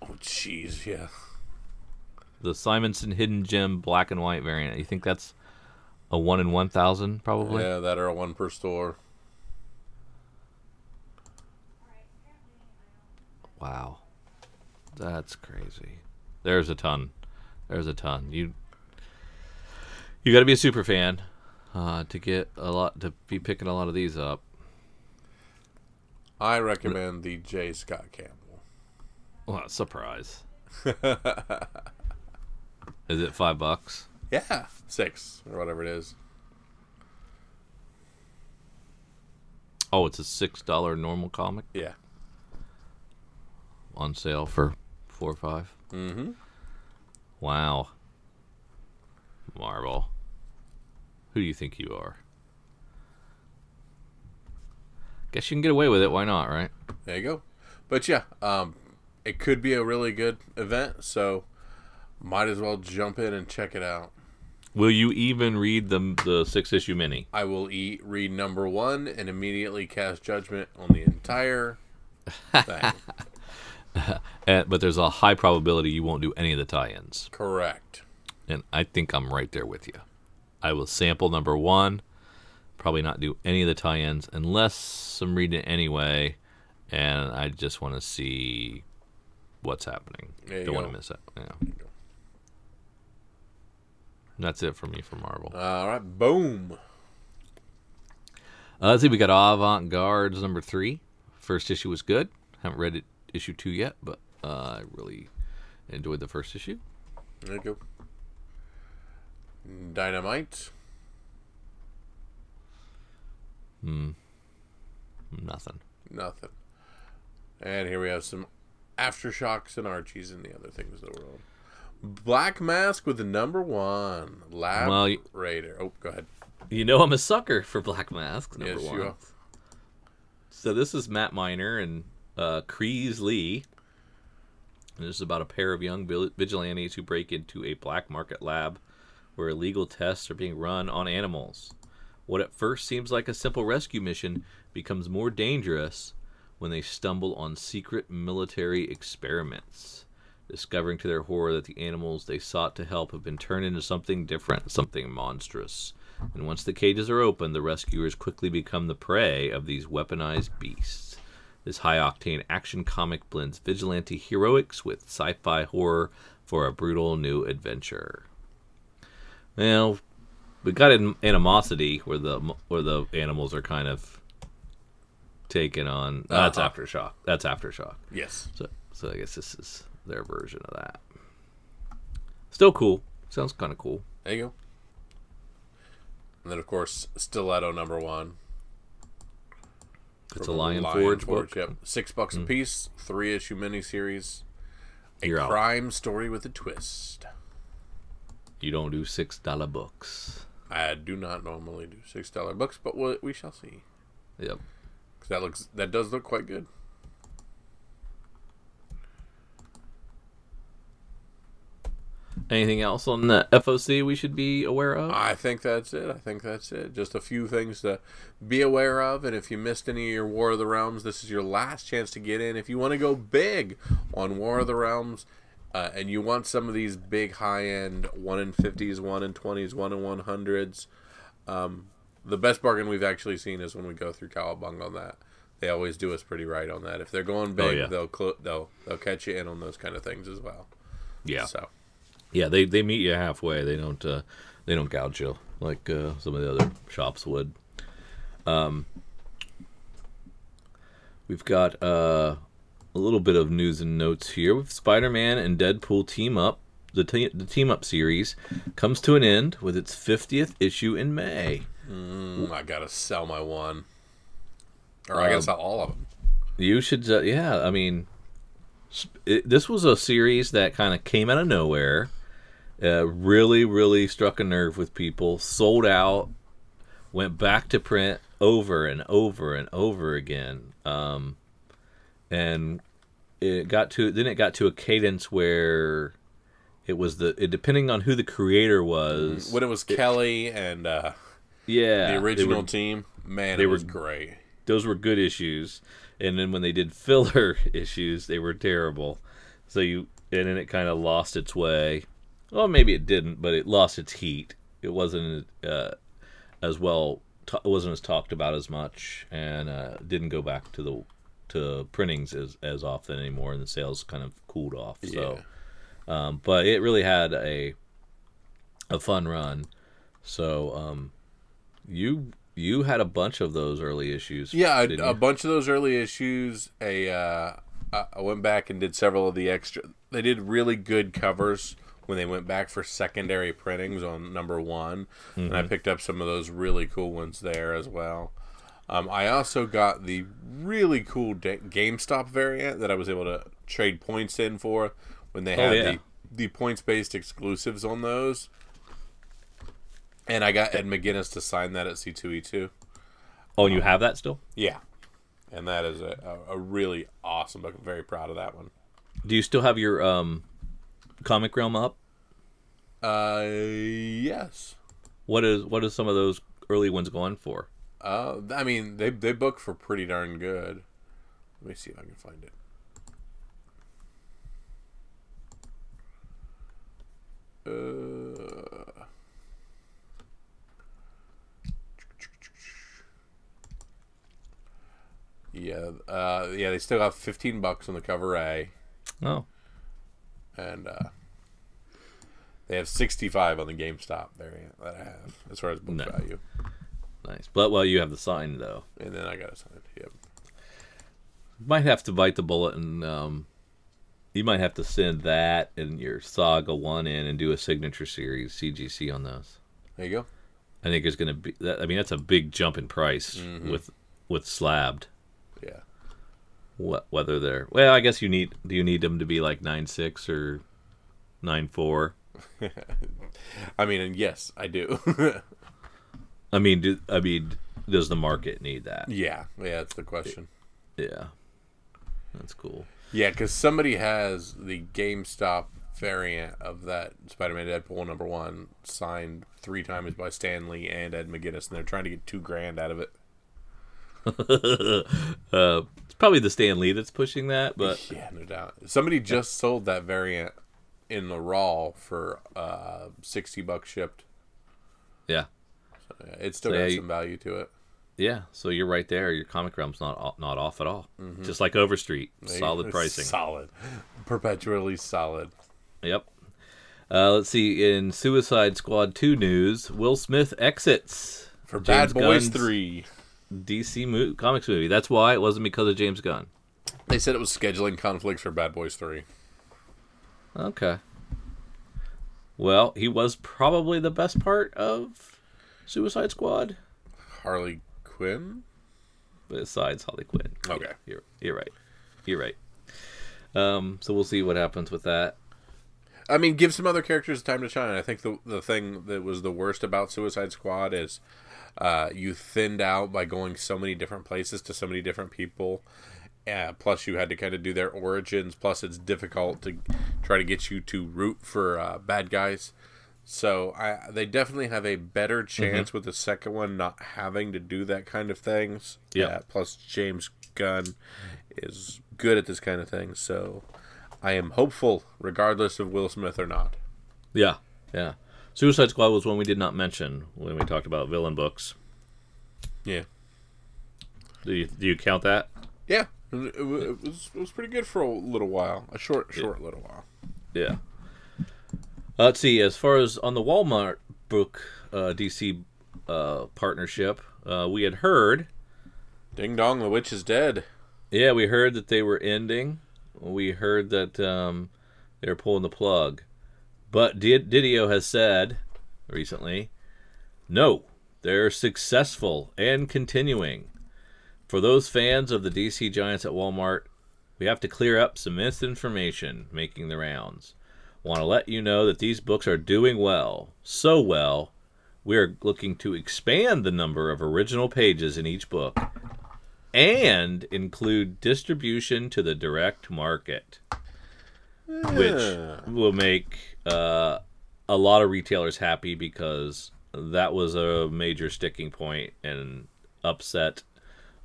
Oh, jeez, yeah. the Simonson Hidden Gem black and white variant. You think that's a one in one thousand probably? Yeah, that are a one per store. Wow. That's crazy. There's a ton. There's a ton. You you got to be a super fan uh, to get a lot to be picking a lot of these up. I recommend the J. Scott Campbell. Well, surprise. Is it five bucks? Yeah, six or whatever it is. Oh, it's a six dollar normal comic Yeah. On sale for four or five. Mm-hmm. Wow. Marvel. Who do you think you are? Guess you can get away with it. Why not, right? There you go. But yeah, um, it could be a really good event, so might as well jump in and check it out. Will you even read the the six issue mini? I will eat read number one and immediately cast judgment on the entire thing. Uh, but there's a high probability you won't do any of the tie-ins, Correct. and I think I'm right there with you. I will sample number one, probably not do any of the tie-ins unless I'm reading it anyway, and I just want to see what's happening. Don't want to miss it. Yeah. That's it for me for Marvel. All right, boom. Uh, let's see, we got Avant-Guards number three. First issue was good. Haven't read it, issue two yet, but uh, I really enjoyed the first issue. There you go. Dynamite. Hmm. Nothing. Nothing. And here we have some aftershocks and Archies and the other things in the world. Black Mask with the number one Lab Well, y- Raider. Oh, go ahead. You know I'm a sucker for Black Masks, number Yes, one. you are. So this is Matt Miner and uh, Lee. And this is about a pair of young vigilantes who break into a black market lab where illegal tests are being run on animals. What at first seems like a simple rescue mission becomes more dangerous when they stumble on secret military experiments, discovering to their horror that the animals they sought to help have been turned into something different, something monstrous. And once the cages are open, the rescuers quickly become the prey of these weaponized beasts. This high octane action comic blends vigilante heroics with sci fi horror for a brutal new adventure. Well, we got an animosity where the where the animals are kind of taken on. That's Uh-huh. aftershock. That's aftershock. Yes. So, so I guess this is their version of that. Still cool. Sounds kind of cool. There you go. And then, of course, Stiletto number one. It's a Lion, Lion Forge, Forge, book. Yep. Six bucks a hmm. piece, three issue miniseries. A You're out. crime story with a twist. You don't do six dollar books. I do not normally do six dollar books, but we, we shall see. Yep. that looks that does look quite good. Anything else on the FOC we should be aware of? I think that's it. I think that's it. Just a few things to be aware of, and if you missed any of your War of the Realms, this is your last chance to get in. If you want to go big on War of the Realms, uh, and you want some of these big high end one in fifties, one in twenties, one in one hundreds, um, the best bargain we've actually seen is when we go through Cowabunga on that. They always do us pretty right on that. If they're going big, yeah. they'll clo- they'll they'll catch you in on those kind of things as well. yeah. So Yeah, they they meet you halfway. They don't uh, they don't gouge you like uh, some of the other shops would. Um, we've got uh, a little bit of news and notes here with Spider-Man and Deadpool team up. The, te- the team up series comes to an end with its 50th issue in May. mm, I gotta sell my one, or I gotta Um, sell all of them. You should, uh, yeah. I mean, it, this was a series that kind of came out of nowhere. Uh, really, really struck a nerve with people. Sold out. Went back to print over and over and over again. Um, and it got to then it got to a cadence where it was the it, depending on who the creator was. When it was Kelly and uh, yeah, the original were- team, man, they it were- was great. those were good issues and then when they did filler issues they were terrible so you and then it kind of lost its way well maybe it didn't but it lost its heat it wasn't uh, as well it wasn't as talked about as much and uh, didn't go back to the to printings as, as often anymore and the sales kind of cooled off so um, but it really had a a fun run so um, you you had a bunch of those early issues. Yeah, I, didn't a bunch of those early issues. A uh, I went back and did several of the extra. They did really good covers when they went back for secondary printings on number one, and Mm-hmm. I picked up some of those really cool ones there as well. Um, I also got the really cool GameStop variant that I was able to trade points in for when they Oh, had yeah. the the points based exclusives on those. And I got Ed McGuinness to sign that at C2E2. oh, and you have that still? Yeah. And that is a, a, a really awesome book. I'm very proud of that one. Do you still have your um, comic realm up? Uh, yes. What is what is some of those early ones going for? Uh, I mean, they they book for pretty darn good. Let me see if I can find it. Uh, yeah, uh, yeah, they still have fifteen bucks on the cover A. Oh, and uh, they have 65 on the GameStop variant that I have as far as book No. value. Nice. But well, you have the sign though. and then I got a sign. Yep. might have to bite the bullet and um, you might have to send that and your Saga one in and do a signature series CGC on those. There you go. I think it's going to be. That, I mean, that's a big jump in price with with slabbed. Yeah. What whether they're well, I guess you need. Do you need them to be like nine six or nine four? I mean, and yes, I do. I mean, do, I mean, does the market need that? yeah. Yeah, that's the question. Yeah, that's cool. Yeah, because somebody has the GameStop variant of that Spider-Man Deadpool number one signed three times by Stan Lee and Ed McGuinness, and they're trying to get two grand out of it. uh, it's probably the Stan Lee that's pushing that, but Yeah, no doubt. Somebody just sold that variant in the raw for uh, sixty bucks shipped. yeah, Yeah, It still So, got yeah, some value to it. yeah. So you're right there. Your comic realm's not not off at all. Just like Overstreet, solid pricing. Solid, perpetually solid. Yep. Uh, let's see. In Suicide Squad 2 news, Will Smith exits For James Bad Boys Gunn's Three, DC mo- comics movie. That's why it wasn't because of James Gunn. they said it was scheduling conflicts for Bad Boys Three. Okay. Well, he was probably the best part of Suicide Squad, Harley Quinn. besides Harley Quinn. Okay. Yeah, you're, you're right. You're right. Um, so we'll see what happens with that. I mean, give some other characters time to shine. I think the the thing that was the worst about Suicide Squad is uh, you thinned out by going so many different places to so many different people. Uh, plus, you had to kind of do their origins. Plus, it's difficult to try to get you to root for uh, bad guys. So I, they definitely have a better chance with the second one not having to do that kind of things. Yeah. Uh, plus, James Gunn is good at this kind of thing. So I am hopeful, regardless of Will Smith or not. Yeah, yeah. Suicide Squad was one we did not mention when we talked about villain books. Yeah. Do you do you count that? Yeah. It, it was it was pretty good for a little while, a short short little while. Yeah. Uh, let's see. As far as on the Walmart book uh, DC uh, partnership, uh, we had heard. Ding dong, the witch is dead. Yeah, we heard that they were ending. We heard that um, they were pulling the plug. But Did- Didio has said recently, no, they're successful and continuing. For those fans of the DC Giants at Walmart, we have to clear up some misinformation making the rounds. Want to let you know that these books are doing well. So well, we are looking to expand the number of original pages in each book and include distribution to the direct market, which will make uh, a lot of retailers happy because that was a major sticking point and upset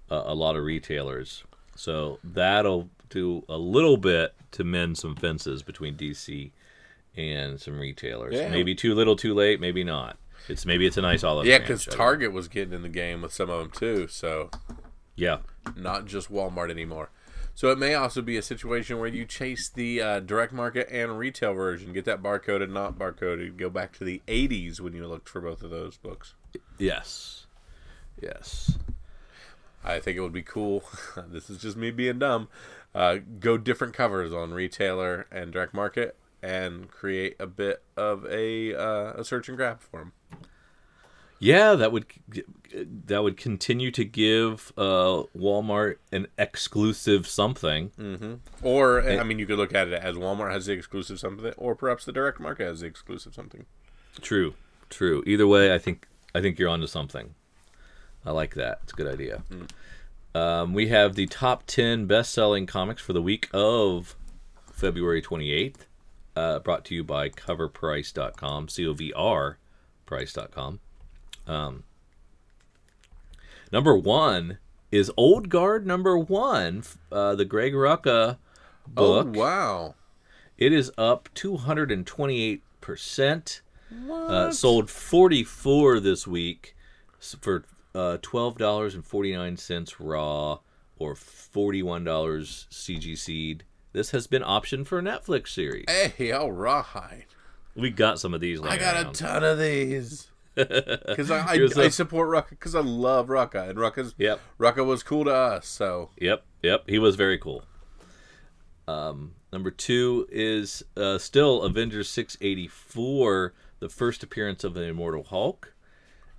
uh, a lot of retailers. So that'll do a little bit to mend some fences between DC and some retailers. Yeah. Maybe too little, too late. Maybe not. It's maybe it's a nice olive. Yeah, because Target was getting in the game with some of them too, so Yeah, not just Walmart anymore. So it may also be a situation where you chase the uh, direct market and retail version, get that barcoded, not barcoded. Go back to the '80s when you looked for both of those books. yes, yes. I think it would be cool. this is just me being dumb. Uh, go different covers on retailer and direct market, and create a bit of a uh, a search and grab for them. Yeah, that would that would continue to give uh, Walmart an exclusive something. Or I mean, you could look at it as Walmart has the exclusive something, or perhaps the direct market has the exclusive something. True, true. Either way, I think I think you're onto something. I like that. It's a good idea. Um, we have the top ten best-selling comics for the week of February 28th, uh, brought to you by CovrPrice.com, C-O-V-R Price.com. Um, number one is Old Guard number one, uh, the Greg Rucka book. Oh wow! It is up 228%. Uh, sold 44 this week for uh, $12.49 raw or $41 CG This has been optioned for a Netflix series. Hey, all right. We got some of these. I got a ton of these. because I, I, He was a- I support Rucka because I love Rucka and Rucka's Yep. Rucka was cool to us. So Yep, yep, he was very cool. Um, number two is uh, still Avengers 684, the first appearance of the Immortal Hulk.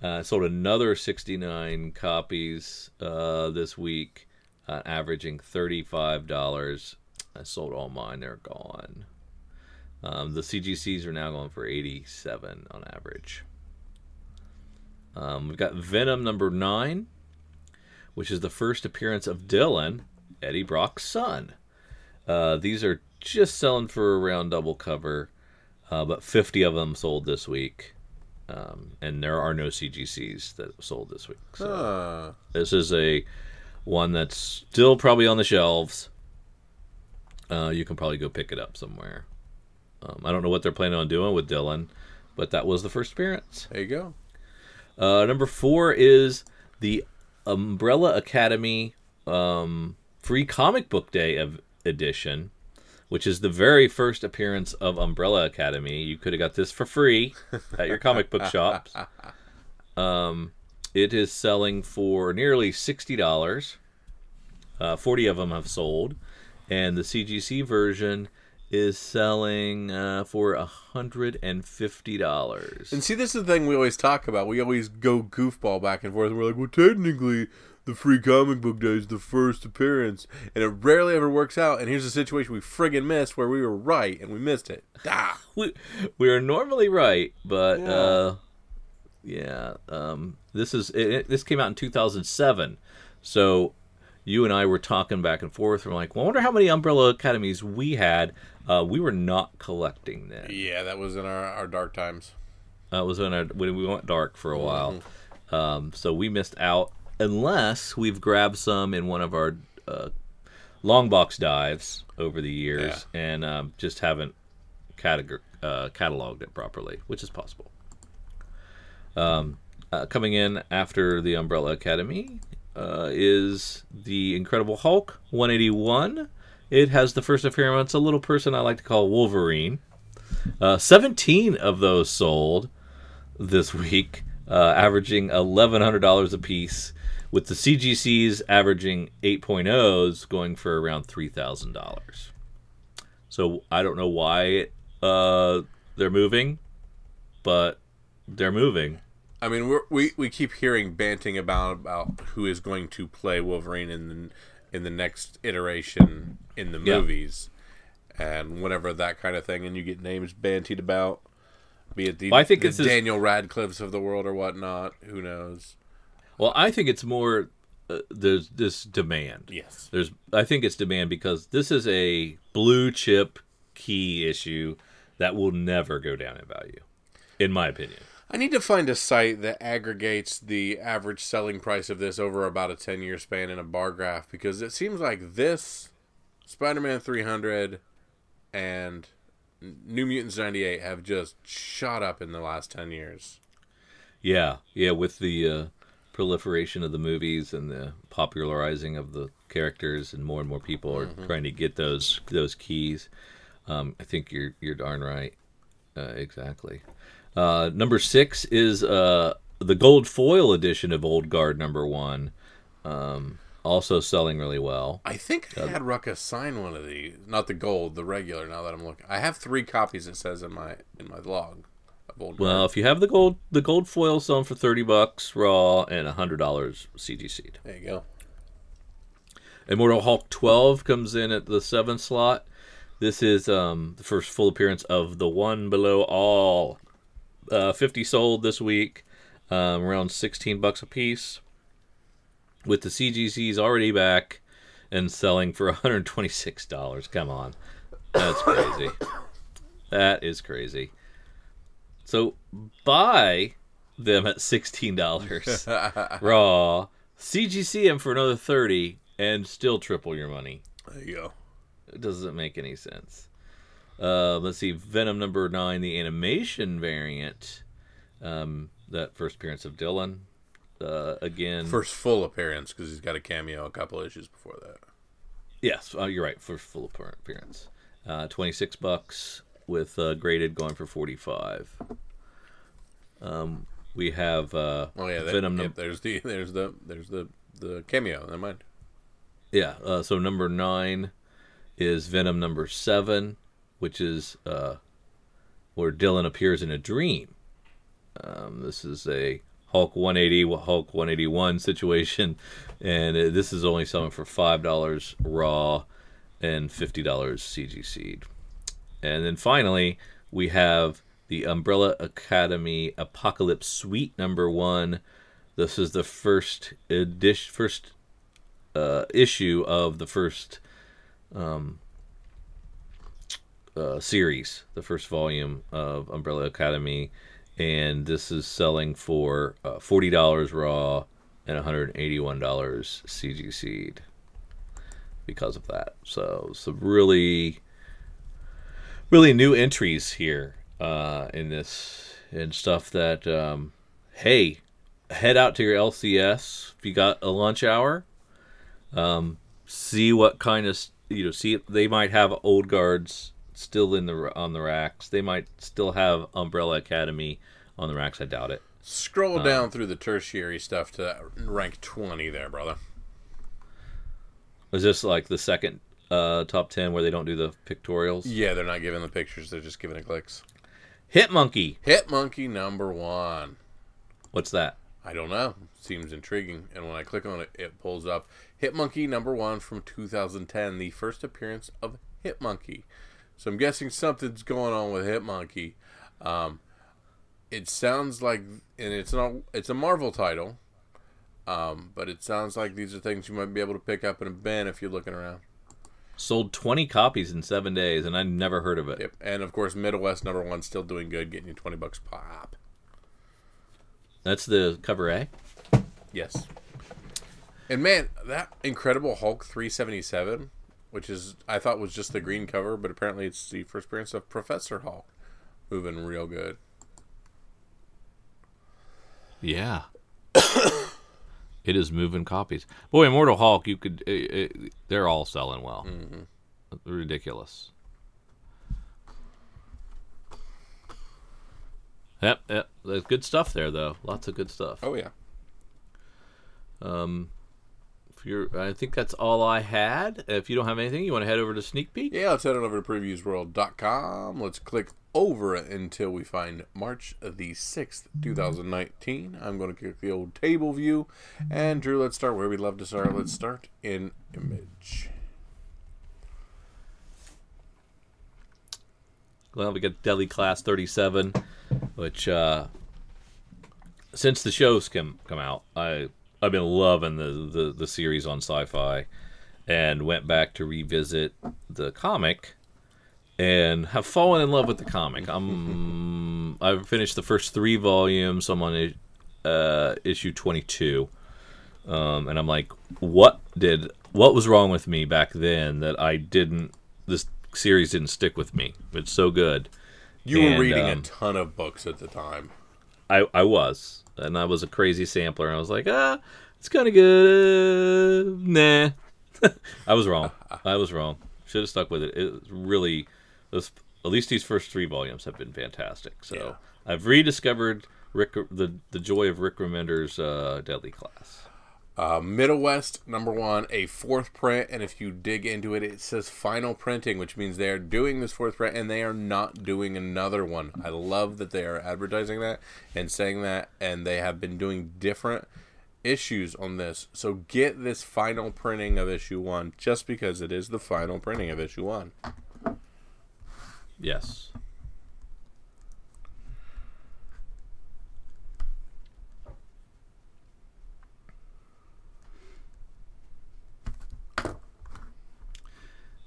Uh, sold another 69 copies uh, this week, uh, averaging $35. I sold all mine, they're gone. Um, the CGCs are now going for 87 on average. Um, we've got Venom number nine, which is the first appearance of Dylan, Eddie Brock's son. Uh, these are just selling for around double cover, uh, but 50 of them sold this week. Um, and there are no CGCs that sold this week. So uh, this is a one that's still probably on the shelves. Uh, you can probably go pick it up somewhere. Um, I don't know what they're planning on doing with Dylan, but that was the first appearance. there you go. Uh, number four is the Umbrella Academy um, free comic book day of edition, which is the very first appearance of Umbrella Academy. You could have got this for free at your comic book shops. Um, it is selling for nearly sixty dollars. Uh, Forty of them have sold, and the CGC version is selling uh, for hundred and fifty dollars. And see, this is the thing we always talk about. We always go goofball back and forth. And we're like, well, technically, the free comic book day is the first appearance, and it rarely ever works out. And here's a situation we friggin' missed where we were right and we missed it. Ah. we, we are normally right, but Yeah. uh, yeah, um, this is it, it- this came out in 2007, so you and I were talking back and forth. We're like, well, I wonder how many Umbrella Academies we had. Uh, we were not collecting then. Yeah, that was in our, our dark times. Uh, it was when, our, when we went dark for a while, um, so we missed out. Unless we've grabbed some in one of our uh, long box dives over the years and um, just haven't categ- uh, cataloged it properly, which is possible. Um, uh, coming in after the Umbrella Academy uh, is the Incredible Hulk 181. It has the first appearance, a little person I like to call Wolverine. Uh, 17 of those sold this week, uh, averaging $1,100 a piece, with the CGCs averaging 8.0s going for around $3,000. So I don't know why uh, they're moving, but they're moving. I mean, we're, we we keep hearing banting about about who is going to play Wolverine in the in the next iteration in the Yeah. movies, and whenever that kind of thing, and you get names bantied about, be it the, Well, I think the this is- Daniel Radcliffe's of the world or whatnot. Who knows? Well, I think it's more uh, there's this demand. Yes. There's I think it's demand because this is a blue chip key issue that will never go down in value, in my opinion. I need to find a site that aggregates the average selling price of this over about a 10 year span in a bar graph because it seems like this, Spider Man 300, and New Mutants 98 have just shot up in the last 10 years. Yeah, yeah, with the uh, proliferation of the movies and the popularizing of the characters, and more and more people are trying to get those those keys. Um, I think you're you're darn right. Uh, exactly. Uh, number six is uh, the gold foil edition of Old Guard number one, um, also selling really well. I think I had Rucka sign one of these. Not the gold, the regular, now that I'm looking. I have three copies, it says in my in my log Well, if you have the gold the gold foil selling for thirty bucks raw and hundred dollars CGC. There you go. Immortal Hulk 12 comes in at the seventh slot. This is um, the first full appearance of the one below all. Uh, 50 sold this week, um, around 16 bucks a piece. With the CGCs already back and selling for $126. Come on. That's crazy. that is crazy. So buy them at $16 raw, CGC them for another 30 and still triple your money. There you go. It doesn't make any sense. Uh, let's see, Venom number nine, the animation variant. Um, that first appearance of Dylan. Uh, again, First full appearance because he's got a cameo a couple issues before that. yes, uh, you're right. First full appearance. Uh, Twenty six bucks with uh, graded going for forty five. Um, we have uh, Oh yeah, that, Venom. yep, there's the there's the there's the the cameo. Never mind. Yeah. Uh, so number nine is Venom number seven, which is uh, where Dylan appears in a dream. Um, this is a Hulk 180, Hulk 181 situation, and this is only selling for five dollars raw and fifty dollars CGC. And then finally, we have the Umbrella Academy Apocalypse Suite number one. This is the first edition, first uh, issue of the first um, uh, series, the first volume of Umbrella Academy, and this is selling for uh, forty dollars raw and one hundred eighty-one dollars CGC because of that. So some really, really new entries here uh, in this and stuff that um, hey, head out to your LCS if you got a lunch hour. Um, see what kind of you know see they might have old guards still in the on the racks. They might still have umbrella academy on the racks. I doubt it. Scroll down through the tertiary stuff to rank twenty there, brother. is this like the second uh top 10 where they don't do the pictorials Yeah, they're not giving the pictures; they're just giving the clicks. hit monkey Hit Monkey number one. what's that I don't know. Seems intriguing. And when I click on it, it pulls up Hitmonkey number one from 2010, the first appearance of Hitmonkey. So I'm guessing something's going on with Hitmonkey. Um, it sounds like, and it's not, it's a Marvel title, um, but it sounds like these are things you might be able to pick up in a bin if you're looking around. Sold 20 copies in seven days and i never heard of it Yep. And of course, Midwest number one still doing good, getting you 20 bucks pop. that's the cover a Yes. And man, that Incredible Hulk 377, which is I thought was just the green cover, but apparently it's the first appearance of Professor Hulk, moving real good. yeah it is moving copies boy immortal hulk you could uh, uh, they're all selling well ridiculous Yep, yep. There's good stuff there, though. Lots of good stuff. Oh yeah. If you're, I think that's all I had. If you don't have anything, you want to head over to Sneak Peek? Yeah, let's head on over to previewsworld.com. Let's click over until we find March the 6th, 2019. I'm going to click the old table view. And Drew, let's start where we love to start. Let's start in image. Well, we got Deadly Class 37, which uh, since the shows come come out, I I've been loving the, the the series on Syfy, and went back to revisit the comic, and have fallen in love with the comic. I'm I've finished the first three volumes. I'm on uh, issue 22, um, and I'm like, what did what was wrong with me back then that I didn't this series didn't stick with me. It's so good. You were reading um, a ton of books at the time. I I was, and I was a crazy sampler. And I was like, ah, it's kind of good. Nah, I was wrong. I was wrong. Should have stuck with it. It really, those at least these first three volumes have been fantastic. So Yeah. I've rediscovered Rick the the joy of Rick Remender's uh, Deadly Class. Uh, Middle West number one, a fourth print, and if you dig into it, it says final printing, which means they are doing this fourth print and they are not doing another one. I love that they are advertising that and saying that, and they have been doing different issues on this. So get this final printing of issue one, just because it is the final printing of issue one. Yes.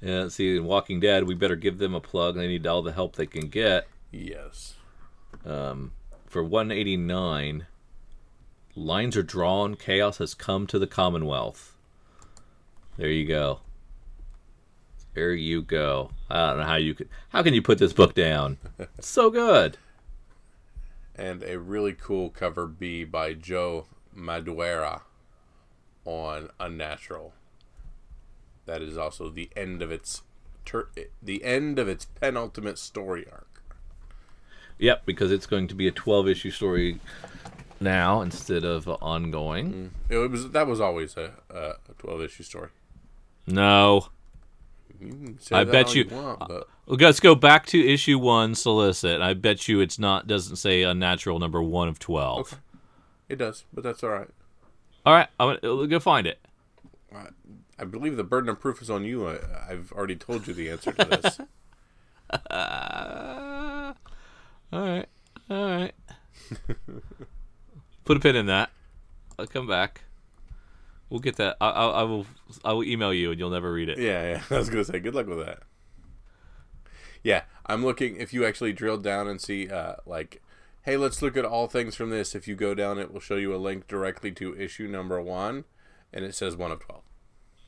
Yeah, see, in Walking Dead, we better give them a plug. They need all the help they can get. Yes. Um, for 189, lines are drawn. Chaos has come to the Commonwealth. There you go. There you go. I don't know how you could. How can you put this book down? So good. and a really cool cover B by Joe Madureira on Unnatural. That is also the end of its ter- the end of its penultimate story arc. Yep, because it's going to be a 12 issue story now instead of ongoing. Mm. It was that was always a, a twelve issue story. No. You I bet all you- want, but let's go back to issue one, solicit. I bet you it's not doesn't say unnatural number one of twelve. Okay. it does. But that's all right. All right, I'm gonna go find it. I, I believe the burden of proof is on you. I, I've already told you the answer to this. Uh, all right, all right. Put a pin in that. I'll come back. We'll get that. I, I, I will. I will email you, and you'll never read it. yeah, yeah. I was gonna say good luck with that. Yeah, I'm looking. If you actually drill down and see, uh, like, hey, let's look at all things from this. If you go down, it will show you a link directly to issue number one, and it says one of twelve.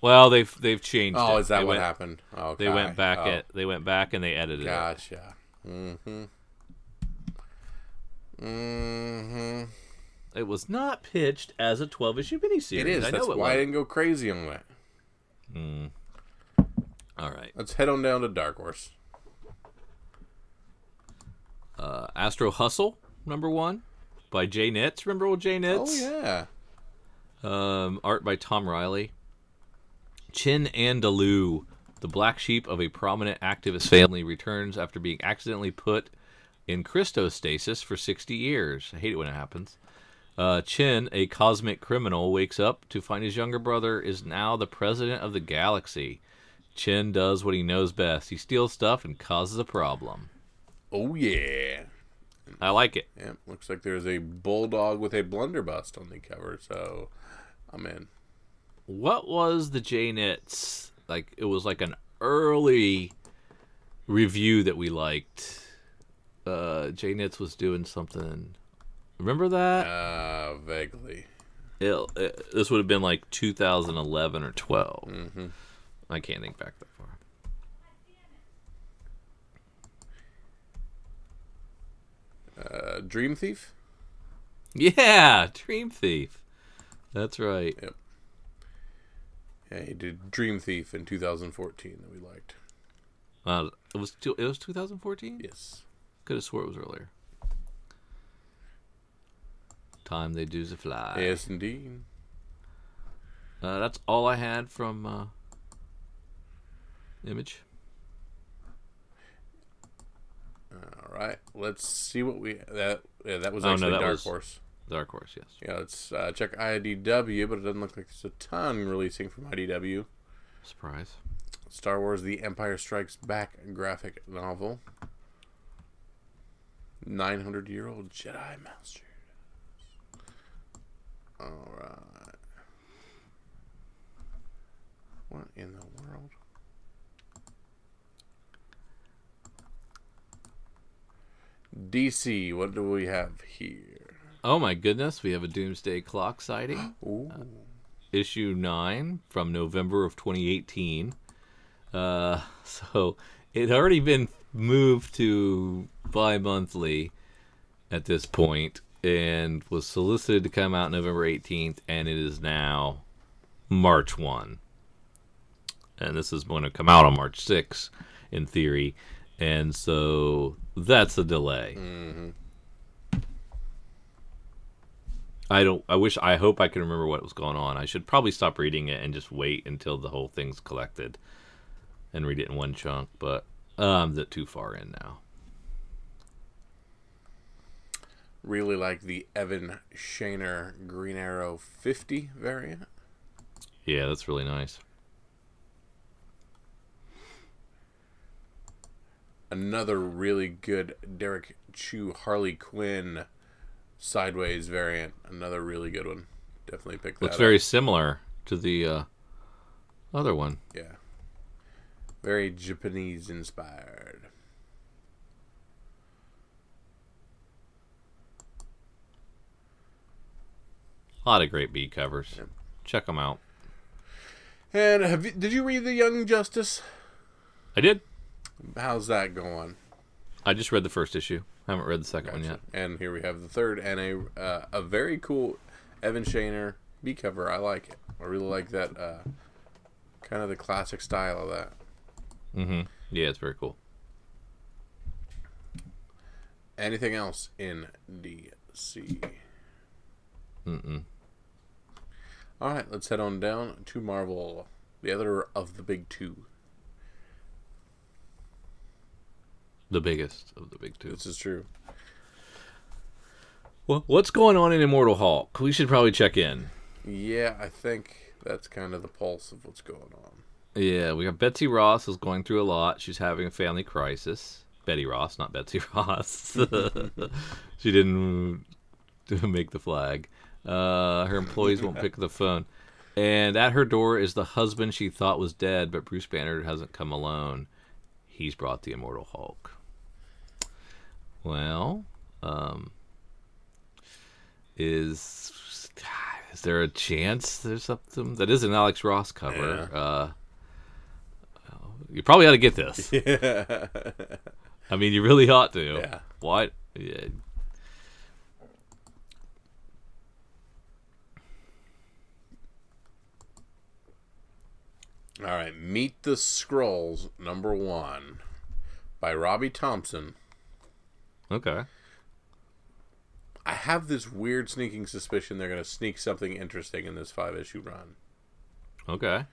Well, they've they've changed. Oh, it. is that They what went- happened? Okay. They went back oh, it. They went back and they edited it. Gotcha. Mm-hmm. Mm-hmm. It was not pitched as a 12 issue miniseries. It is. I That's know it why I didn't go crazy on that. Mm. All right. Let's head on down to Dark Horse. Uh, Astro Hustle number one by Jai Nitz. Remember old Jai Nitz? Oh yeah. Um, art by Tom Reilly. Chin Andalou, the black sheep of a prominent activist family, returns after being accidentally put in Christostasis for 60 years. I hate it when it happens. Uh, Chin, a cosmic criminal, wakes up to find his younger brother is now the president of the galaxy. Chin does what he knows best. He steals stuff and causes a problem. Oh yeah. I like it. Yeah. Looks like there's a bulldog with a blunderbuss on the cover, so I'm in. What was the Jai Nitz? Like it was like an early review that we liked. Uh Jai Nitz was doing something. Remember that? Uh, vaguely. It, it- this would have been like 2011 or 12. Mm-hmm. I can't think back that far. Uh, Dream Thief. Yeah, Dream Thief. That's right. Yeah, he did Dream Thief in 2014 that we liked. Uh, it was two, it was 2014. Yes. Could have swore it was earlier. Time they do the fly. Yes, indeed. Uh, that's all I had from uh, Image. All right. Let's see what we that yeah, that was Oh, no, actually that Dark was- Horse. Dark Horse, yes. Yeah, let's uh, check IDW, but it doesn't look like there's a ton releasing from IDW. Surprise. Star Wars: The Empire Strikes Back graphic novel. 900 year old Jedi Master. Alright. What in the world? DC, what do we have here? Oh my goodness, we have a Doomsday Clock sighting. Ooh. issue 9 from November of 2018. Uh, so it had already been moved to bi monthly at this point and was solicited to come out November 18th, and it is now March 1. And this is going to come out on March 6th, in theory. And so that's a delay. I don't. I wish. I hope I can remember what was going on. I should probably stop reading it and just wait until the whole thing's collected, and read it in one chunk. But uh, I'm that too far in now. Really like the Evan Shaner Green Arrow 50 variant. Yeah, that's really nice. Another really good Derrick Chew Harley Quinn Sideways variant. Another really good one. Definitely pick that Looks up. very similar to the uh, other one. Yeah. Very Japanese inspired. A lot of great B covers. Check them out. And have you, did you read The Young Justice? I did. How's that going? I just read the first issue. I haven't read the second one yet. And here we have the third and a uh, a very cool Evan Shaner B cover. I like it. I really like that uh, kind of the classic style of that. Mm-hmm. Yeah, it's very cool. Anything else in DC? Mm-mm. All right, let's head on down to Marvel, the other of the big two. The biggest of the big two. This is true. Well, what's going on in Immortal Hulk? We should probably check in. Yeah, I think that's kind of the pulse of what's going on. Yeah, we got Betsy Ross is going through a lot. She's having a family crisis. Betty Ross, not Betsy Ross. she didn't make the flag. Uh, her employees won't pick the phone. And at her door is the husband she thought was dead, but Bruce Banner hasn't come alone. He's brought the Immortal Hulk. Well, um, is is there a chance there's something that is an Alex Ross cover? Yeah. Uh, you probably ought to get this. Yeah. I mean, you really ought to. Yeah. What? Yeah. All right, Meet the Skrulls number one by Robbie Thompson. Okay. I have this weird sneaking suspicion they're going to sneak something interesting in this five issue run. Okay.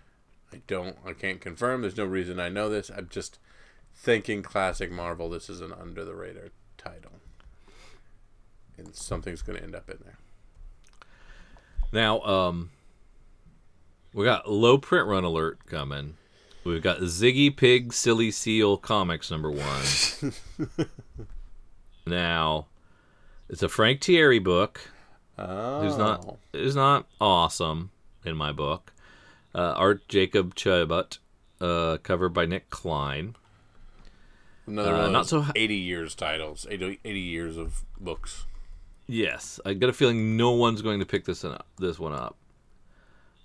I don't, I can't confirm. There's no reason I know this. I'm just thinking classic Marvel. This is an under the radar title, and something's going to end up in there. Now, um, we got low print run alert coming. We've got Ziggy Pig Silly Seal Comics number one. now, it's a Frank Tieri book. Oh, Who's not is not awesome in my book. Uh, art Jacob Chabot, uh, covered by Nick Klein. another uh, not so 80 years titles, 80, 80 years of books. Yes, I got a feeling no one's going to pick this one up. This one up.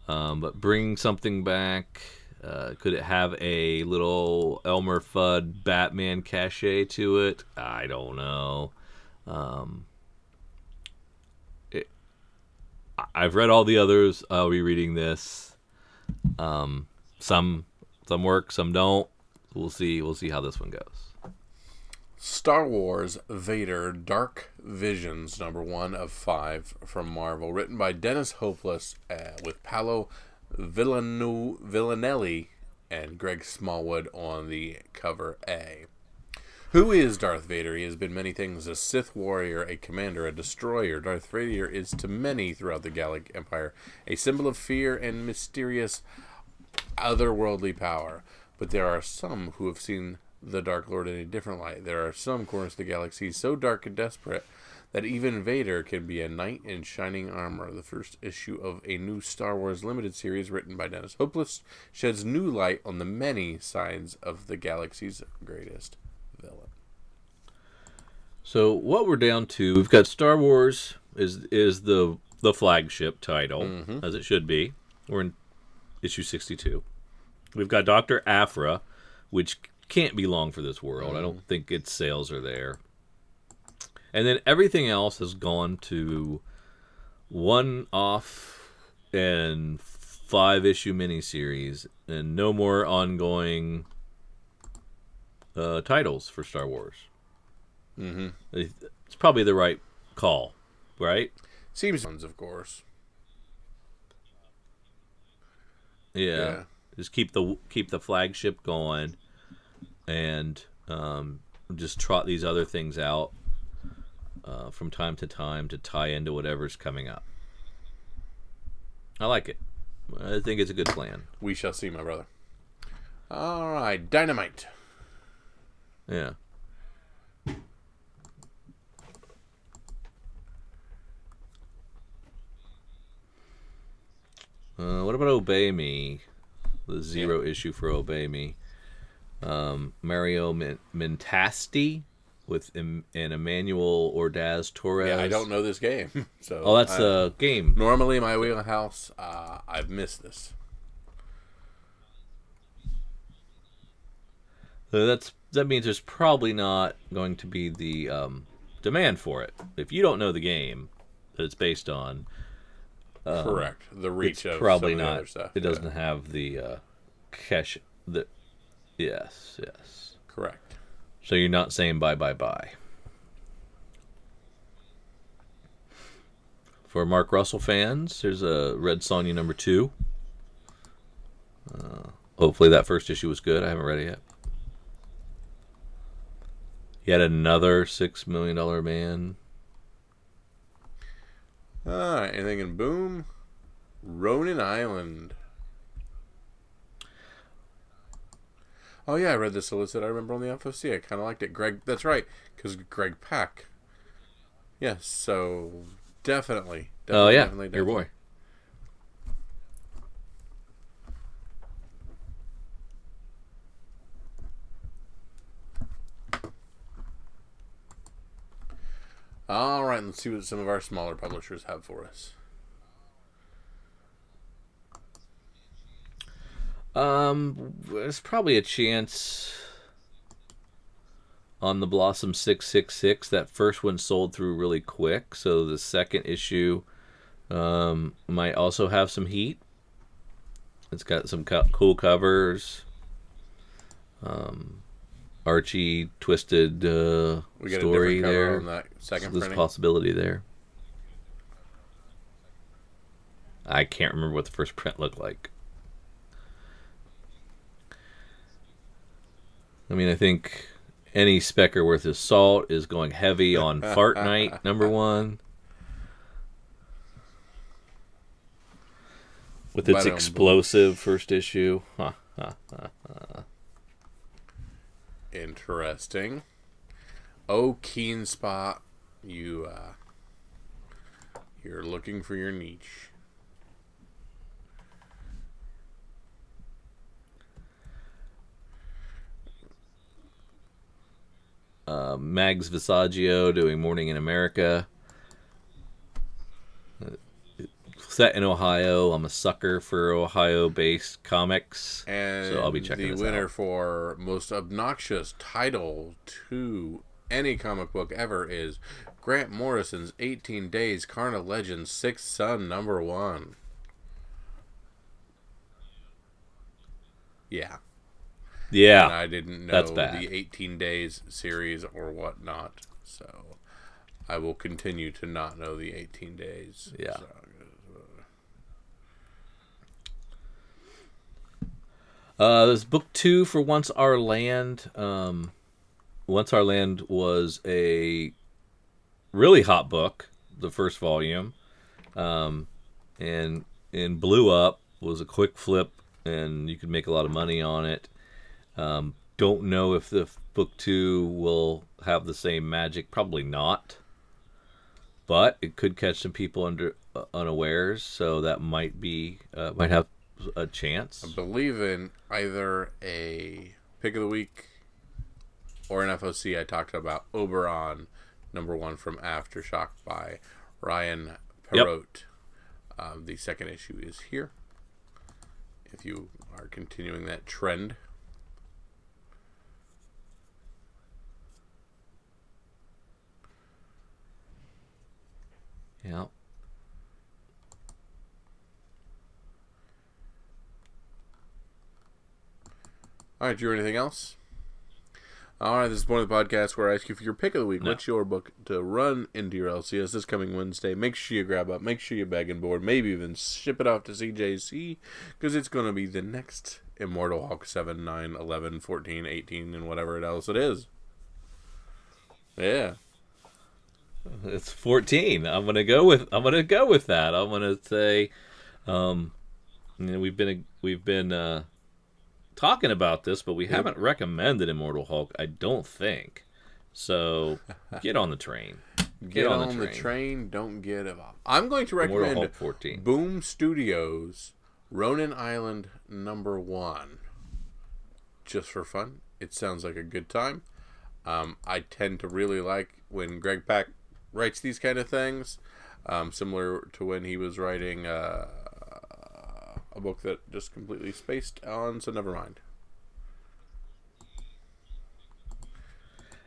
Um, but bring something back. Uh, could it have a little Elmer Fudd Batman cachet to it? I don't know. Um, it, I've read all the others. I'll be reading this. Um, some some work, some don't. We'll see. We'll see how this one goes. Star Wars Vader Dark Visions, number one of five from Marvel, written by Dennis Hopeless uh, with Paolo Villanu- Villanelli and Greg Smallwood on the cover A. Who is Darth Vader? He has been many things a Sith warrior, a commander, a destroyer. Darth Vader is to many throughout the Galactic Empire a symbol of fear and mysterious otherworldly power. But there are some who have seen the Dark Lord in a different light. There are some corners of the galaxy so dark and desperate that even Vader can be a knight in shining armor. The first issue of a new Star Wars limited series written by Dennis Hopeless sheds new light on the many sides of the galaxy's greatest villain. So what we're down to, we've got Star Wars is is the the flagship title mm-hmm. as it should be. We're in issue sixty two. We've got Doctor Aphra, which can't be long for this world. I mm-hmm. don't think its sales are there. And then everything else has gone to one off and five issue miniseries, and no more ongoing uh, titles for Star Wars. Mm-hmm. It's probably the right call, right? Seems ones, of course. Yeah. Yeah. Just keep the keep the flagship going, and um, just trot these other things out uh, from time to time to tie into whatever's coming up. I like it. I think it's a good plan. We shall see, my brother. All right, Dynamite. Yeah. Uh, what about Obey Me? The zero issue for Obey Me. Um, Mario Min- Mintasti with em- and Emmanuel Ordaz Torres. Yeah, I don't know this game, so. Oh, that's I- the game. normally my wheelhouse. Uh, I've missed this. So that's that means there's probably not going to be the um, demand for it. If you don't know the game that it's based on, Correct. The reach it's of probably some of the not. other stuff. It yeah. doesn't have the uh, cache. The yes, yes. Correct. So you're not saying bye bye bye. for Mark Russell fans, there's a Red Sonja number two. Uh, hopefully, that first issue was good. I haven't read it yet. Yet another six million dollar man. Ah, anything in Boom? Ronin Island. Oh yeah, I read the solicit. I remember on the FOC. I kind of liked it. Greg, that's right, because Greg Pak. Yes, so definitely. definitely Oh yeah, definitely, your boy. All right, let's see what some of our smaller publishers have for us. Um, there's probably a chance on the Blossom six six six. That first one sold through really quick, so the second issue um, might also have some heat. It's got some co- cool covers. Um, Archie twisted uh, We got story a there. on that So there's printing. possibility there. I can't remember what the first print looked like. I mean, I think any specker worth his salt is going heavy on Fart Night number one. With its explosive first issue. Interesting. Oh, Keenspot, you uh, you're looking for your niche. Uh, Mags Visaggio doing Morning in America. Uh, Set in Ohio. I'm a sucker for Ohio-based comics, And so I'll be checking the winner out. for most obnoxious title to any comic book ever is Grant Morrison's 18 Days Karna Legends Sixth Son number one. Yeah. And Yeah, I didn't know that's bad. the 18 Days series or whatnot. So I will continue to not know the 18 Days. Yeah. So, uh, there's book two for Once Our Land. Um, Once Our Land was a really hot book, the first volume, um, and and blew up. Was a quick flip, and you could make a lot of money on it. Um, don't know if the book two will have the same magic. Probably not. But it could catch some people under uh, unawares, so that might be uh, might have a chance. I believe in either a pick of the week or an FOC. I talked about Oberon, number one from Aftershock by Ryan Yep. Um, the second issue is here. If you are continuing that trend, Yeah. All right, Drew, anything else? All right, this is one of the podcasts where I ask you for your pick of the week. No. What's your book to run into your LCS this coming Wednesday? Make sure you grab up. Make sure you bag and board. Maybe even ship it off to CGC because it's going to be the next Immortal Hulk 7, 9, 11, 14, 18, and whatever else it is. Yeah. It's 14. I'm gonna go with I'm gonna go with that. I'm gonna say, um, you know, we've been we've been uh, talking about this, but we haven't recommended Immortal Hulk. I don't think. So get on the train. Get, on, on the the train. train. Don't get off. I'm going to Immortal recommend Hulk 14. Boom Studios Ronin Island number one. Just for fun. It sounds like a good time. Um, I tend to really like when Greg Pak writes these kind of things, um, similar to when he was writing uh, a book that just completely spaced on, so never mind.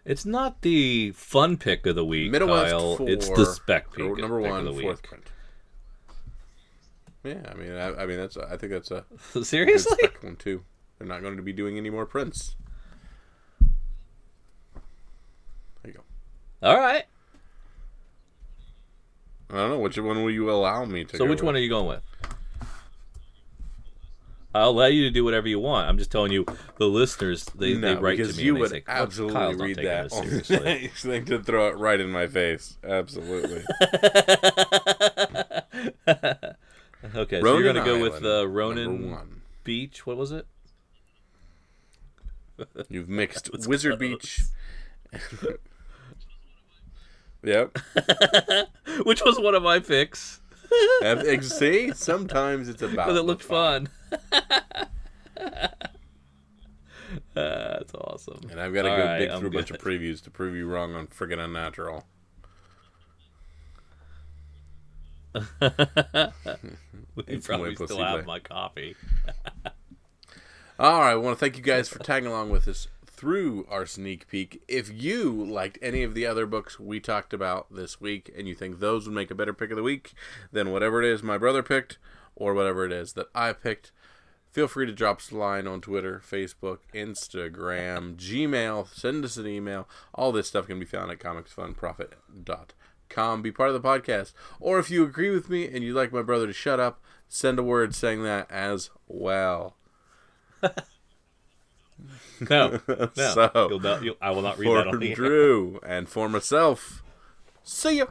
It's not the fun pick of the week, Midwest Kyle. four, it's the spec pick, number pick one, of the fourth week. print. Yeah, I mean, I, I mean that's I think that's a Seriously? one too. They're not going to be doing any more prints. There you go. All right. I don't know which one will you allow me to. So which one are you going with? I'll allow you to do whatever you want. I'm just telling you, the listeners they, no, they write to me you would say, absolutely not read that. seriously." thing to throw it right in my face. Absolutely. okay, so you're gonna go with Island, uh, number Ronin. Beach. What was it? You've mixed Wizard close. Beach. Yep. Which was one of my picks See, sometimes it's about. because it looked fun. That's awesome. And I've got to All go right, dig I'm through a bunch of previews to prove you wrong on friggin' unnatural. We It's probably still have my coffee. All right, I want to thank you guys for tagging along with us through our sneak peek. If you liked any of the other books we talked about this week and you think those would make a better pick of the week than whatever it is my brother picked or whatever it is that I picked, feel free to drop us a line on Twitter, Facebook, Instagram, Gmail, send us an email. All this stuff can be found at comicsfunprofit.com. Be part of the podcast. Or if you agree with me and you'd like my brother to shut up, send a word saying that as well. No, no. So- You'll not, you'll, I will not read for that on the air. Drew and for myself. See ya.